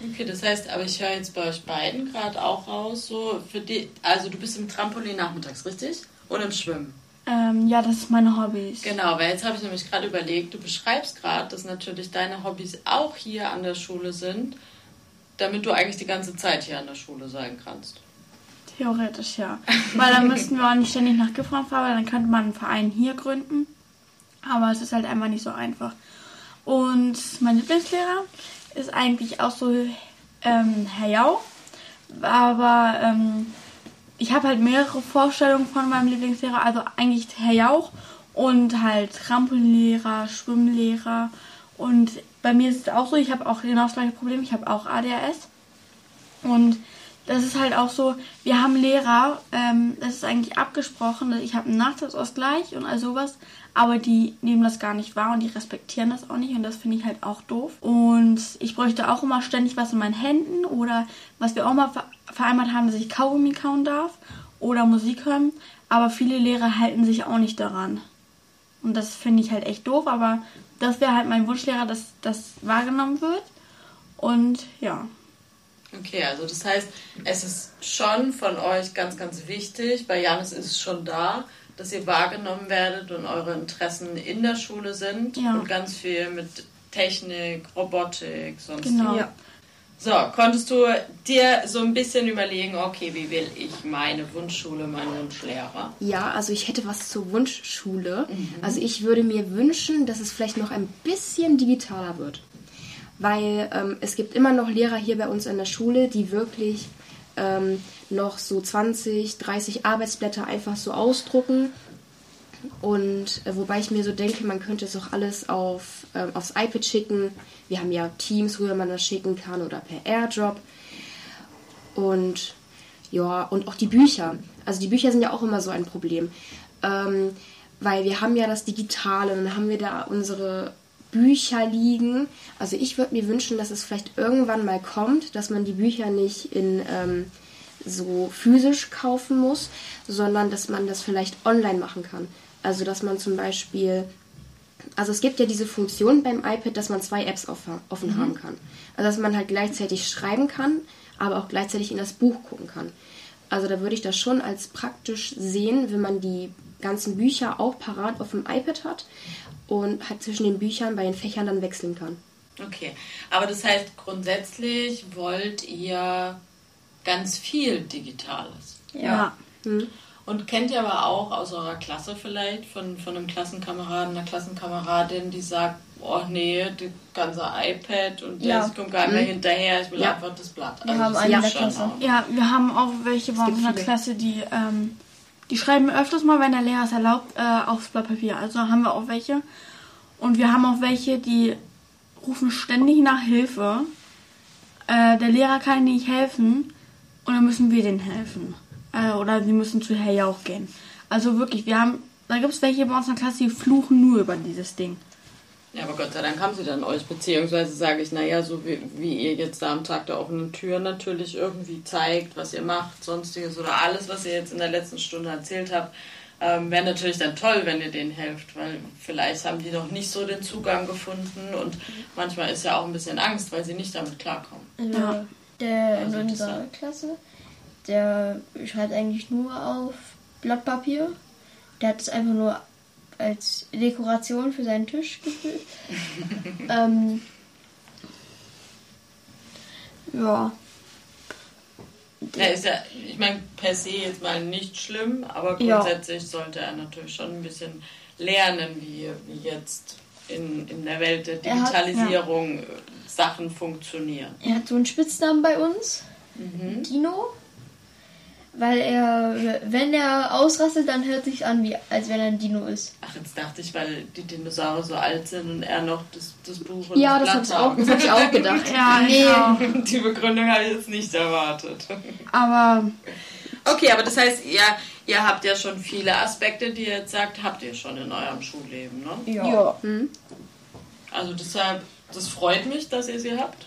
Okay, das heißt, aber ich höre jetzt bei euch beiden gerade auch raus, so für die, also du bist im Trampolin nachmittags, richtig? Und im Schwimmen? Ähm, ja, das ist meine Hobbys. Genau, weil jetzt habe ich nämlich gerade überlegt, du beschreibst gerade, dass natürlich deine Hobbys auch hier an der Schule sind, damit du eigentlich die ganze Zeit hier an der Schule sein kannst. Theoretisch ja. weil dann müssten wir auch nicht ständig nach Gifhorn fahren, weil dann könnte man einen Verein hier gründen. Aber es ist halt einfach nicht so einfach. Und mein Lieblingslehrer ist eigentlich auch so ähm, Herr Jau. Aber ähm, ich habe halt mehrere Vorstellungen von meinem Lieblingslehrer. Also eigentlich Herr Jauch und halt Trampolinlehrer, Schwimmlehrer. Und bei mir ist es auch so, ich habe auch genau das gleiche Problem. Ich habe auch ADHS. Und das ist halt auch so, wir haben Lehrer, ähm, das ist eigentlich abgesprochen, ich habe einen Nachteilsausgleich und all sowas, aber die nehmen das gar nicht wahr und die respektieren das auch nicht und das finde ich halt auch doof. Und ich bräuchte auch immer ständig was in meinen Händen oder was wir auch mal vereinbart haben, dass ich Kaugummi kauen darf oder Musik hören, aber viele Lehrer halten sich auch nicht daran. Und das finde ich halt echt doof, aber das wäre halt mein Wunschlehrer, dass das wahrgenommen wird. Und ja. Okay, also das heißt, es ist schon von euch ganz, ganz wichtig, bei Janis ist es schon da, dass ihr wahrgenommen werdet und eure Interessen in der Schule sind ja. und ganz viel mit Technik, Robotik, sonst genau. Ja. So, konntest du dir so ein bisschen überlegen, okay, wie will ich meine Wunschschule, meinen Wunschlehrer? Ja, also ich hätte was zur Wunschschule. Mhm. Also ich würde mir wünschen, dass es vielleicht noch ein bisschen digitaler wird weil ähm, es gibt immer noch Lehrer hier bei uns an der Schule, die wirklich ähm, noch so 20, 30 Arbeitsblätter einfach so ausdrucken. Und äh, wobei ich mir so denke, man könnte es auch alles auf, äh, aufs iPad schicken. Wir haben ja Teams, worüber man das schicken kann oder per AirDrop. Und ja, und auch die Bücher. Also die Bücher sind ja auch immer so ein Problem. Ähm, weil wir haben ja das Digitale und dann haben wir da unsere Bücher liegen. Also ich würde mir wünschen, dass es vielleicht irgendwann mal kommt, dass man die Bücher nicht in ähm, so physisch kaufen muss, sondern dass man das vielleicht online machen kann. Also dass man zum Beispiel, also es gibt ja diese Funktion beim iPad, dass man zwei Apps offen, offen mhm. haben kann. Also dass man halt gleichzeitig schreiben kann, aber auch gleichzeitig in das Buch gucken kann. Also da würde ich das schon als praktisch sehen, wenn man die ganzen Bücher auch parat auf dem iPad hat und halt zwischen den Büchern bei den Fächern dann wechseln kann. Okay, aber das heißt grundsätzlich wollt ihr ganz viel Digitales. Ja. Hm. Und kennt ihr aber auch aus eurer Klasse vielleicht von, von einem Klassenkameraden, einer Klassenkameradin, die sagt, oh nee, das ganze iPad und ja. ich komme gar nicht mehr hm. hinterher, ich will ja. einfach das Blatt. Wir also haben eine der Klasse. Auch. Ja, wir haben auch welche bei uns in der Klasse, die ähm, die schreiben öfters mal, wenn der Lehrer es erlaubt, äh, aufs Blatt Papier. Also haben wir auch welche. Und wir haben auch welche, die rufen ständig nach Hilfe. Äh, der Lehrer kann ihnen nicht helfen und dann müssen wir denen helfen. Äh, oder sie müssen zu Herr Jauch gehen. Also wirklich, wir haben, da gibt es welche bei uns in der Klasse, die fluchen nur über dieses Ding. Ja, aber Gott sei Dank haben sie dann euch, beziehungsweise sage ich, naja, so wie, wie ihr jetzt da am Tag der offenen Tür natürlich irgendwie zeigt, was ihr macht, sonstiges oder alles, was ihr jetzt in der letzten Stunde erzählt habt, ähm, wäre natürlich dann toll, wenn ihr denen helft, weil vielleicht haben die noch nicht so den Zugang gefunden und manchmal ist ja auch ein bisschen Angst, weil sie nicht damit klarkommen. Ja. Der also in unserer Klasse, der schreibt eigentlich nur auf Blatt Papier. Der hat es einfach nur als Dekoration für seinen Tisch gefüllt. ähm, ja. Ja, ist ja, ich meine, per se jetzt mal nicht schlimm, aber grundsätzlich ja. sollte er natürlich schon ein bisschen lernen, wie, wie jetzt in, in der Welt der Digitalisierung hat, ja. Sachen funktionieren. Er hat so einen Spitznamen bei uns, mhm. Dino weil er, wenn er ausrastet, dann hört sich an, wie als wenn er ein Dino ist. Ach, jetzt dachte ich, weil die Dinosaurier so alt sind und er noch das, das Buch und Ja, das, das habe ich, hab ich auch gedacht. ja, nee. Genau. Die Begründung habe ich jetzt nicht erwartet. Aber. Okay, aber das heißt, ihr, ihr habt ja schon viele Aspekte, die ihr jetzt sagt, habt ihr schon in eurem Schulleben, ne? Ja. ja. Also deshalb, das freut mich, dass ihr sie habt.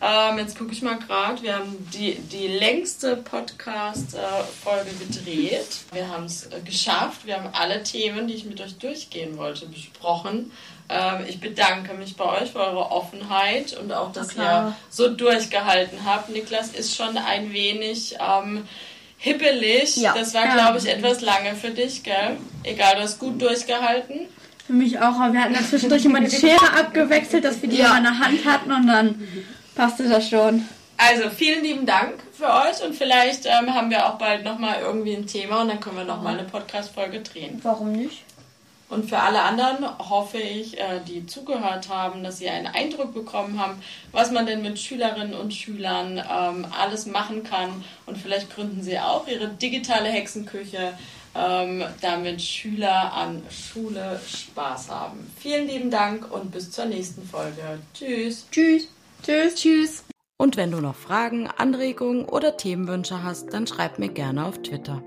Ähm, jetzt gucke ich mal gerade. Wir haben die, die längste Podcast-Folge gedreht. Wir haben es äh, geschafft. Wir haben alle Themen, die ich mit euch durchgehen wollte, besprochen. Ähm, ich bedanke mich bei euch für eure Offenheit und auch, dass ihr so durchgehalten habt. Niklas ist schon ein wenig. Ähm, hippelig. Ja. Das war, glaube ich, etwas lange für dich, gell? Egal, du hast gut durchgehalten. Für mich auch, aber wir hatten zwischendurch immer die Schere abgewechselt, dass wir die ja. in der Hand hatten und dann passte das schon. Also vielen lieben Dank für euch und vielleicht ähm, haben wir auch bald nochmal irgendwie ein Thema und dann können wir nochmal eine Podcast-Folge drehen. Warum nicht? Und für alle anderen hoffe ich, äh, die zugehört haben, dass sie einen Eindruck bekommen haben, was man denn mit Schülerinnen und Schülern ähm, alles machen kann. Und vielleicht gründen sie auch ihre digitale Hexenküche, ähm, damit Schüler an Schule Spaß haben. Vielen lieben Dank und bis zur nächsten Folge. Tschüss. Tschüss. Tschüss. Tschüss. Und wenn du noch Fragen, Anregungen oder Themenwünsche hast, dann schreib mir gerne auf Twitter.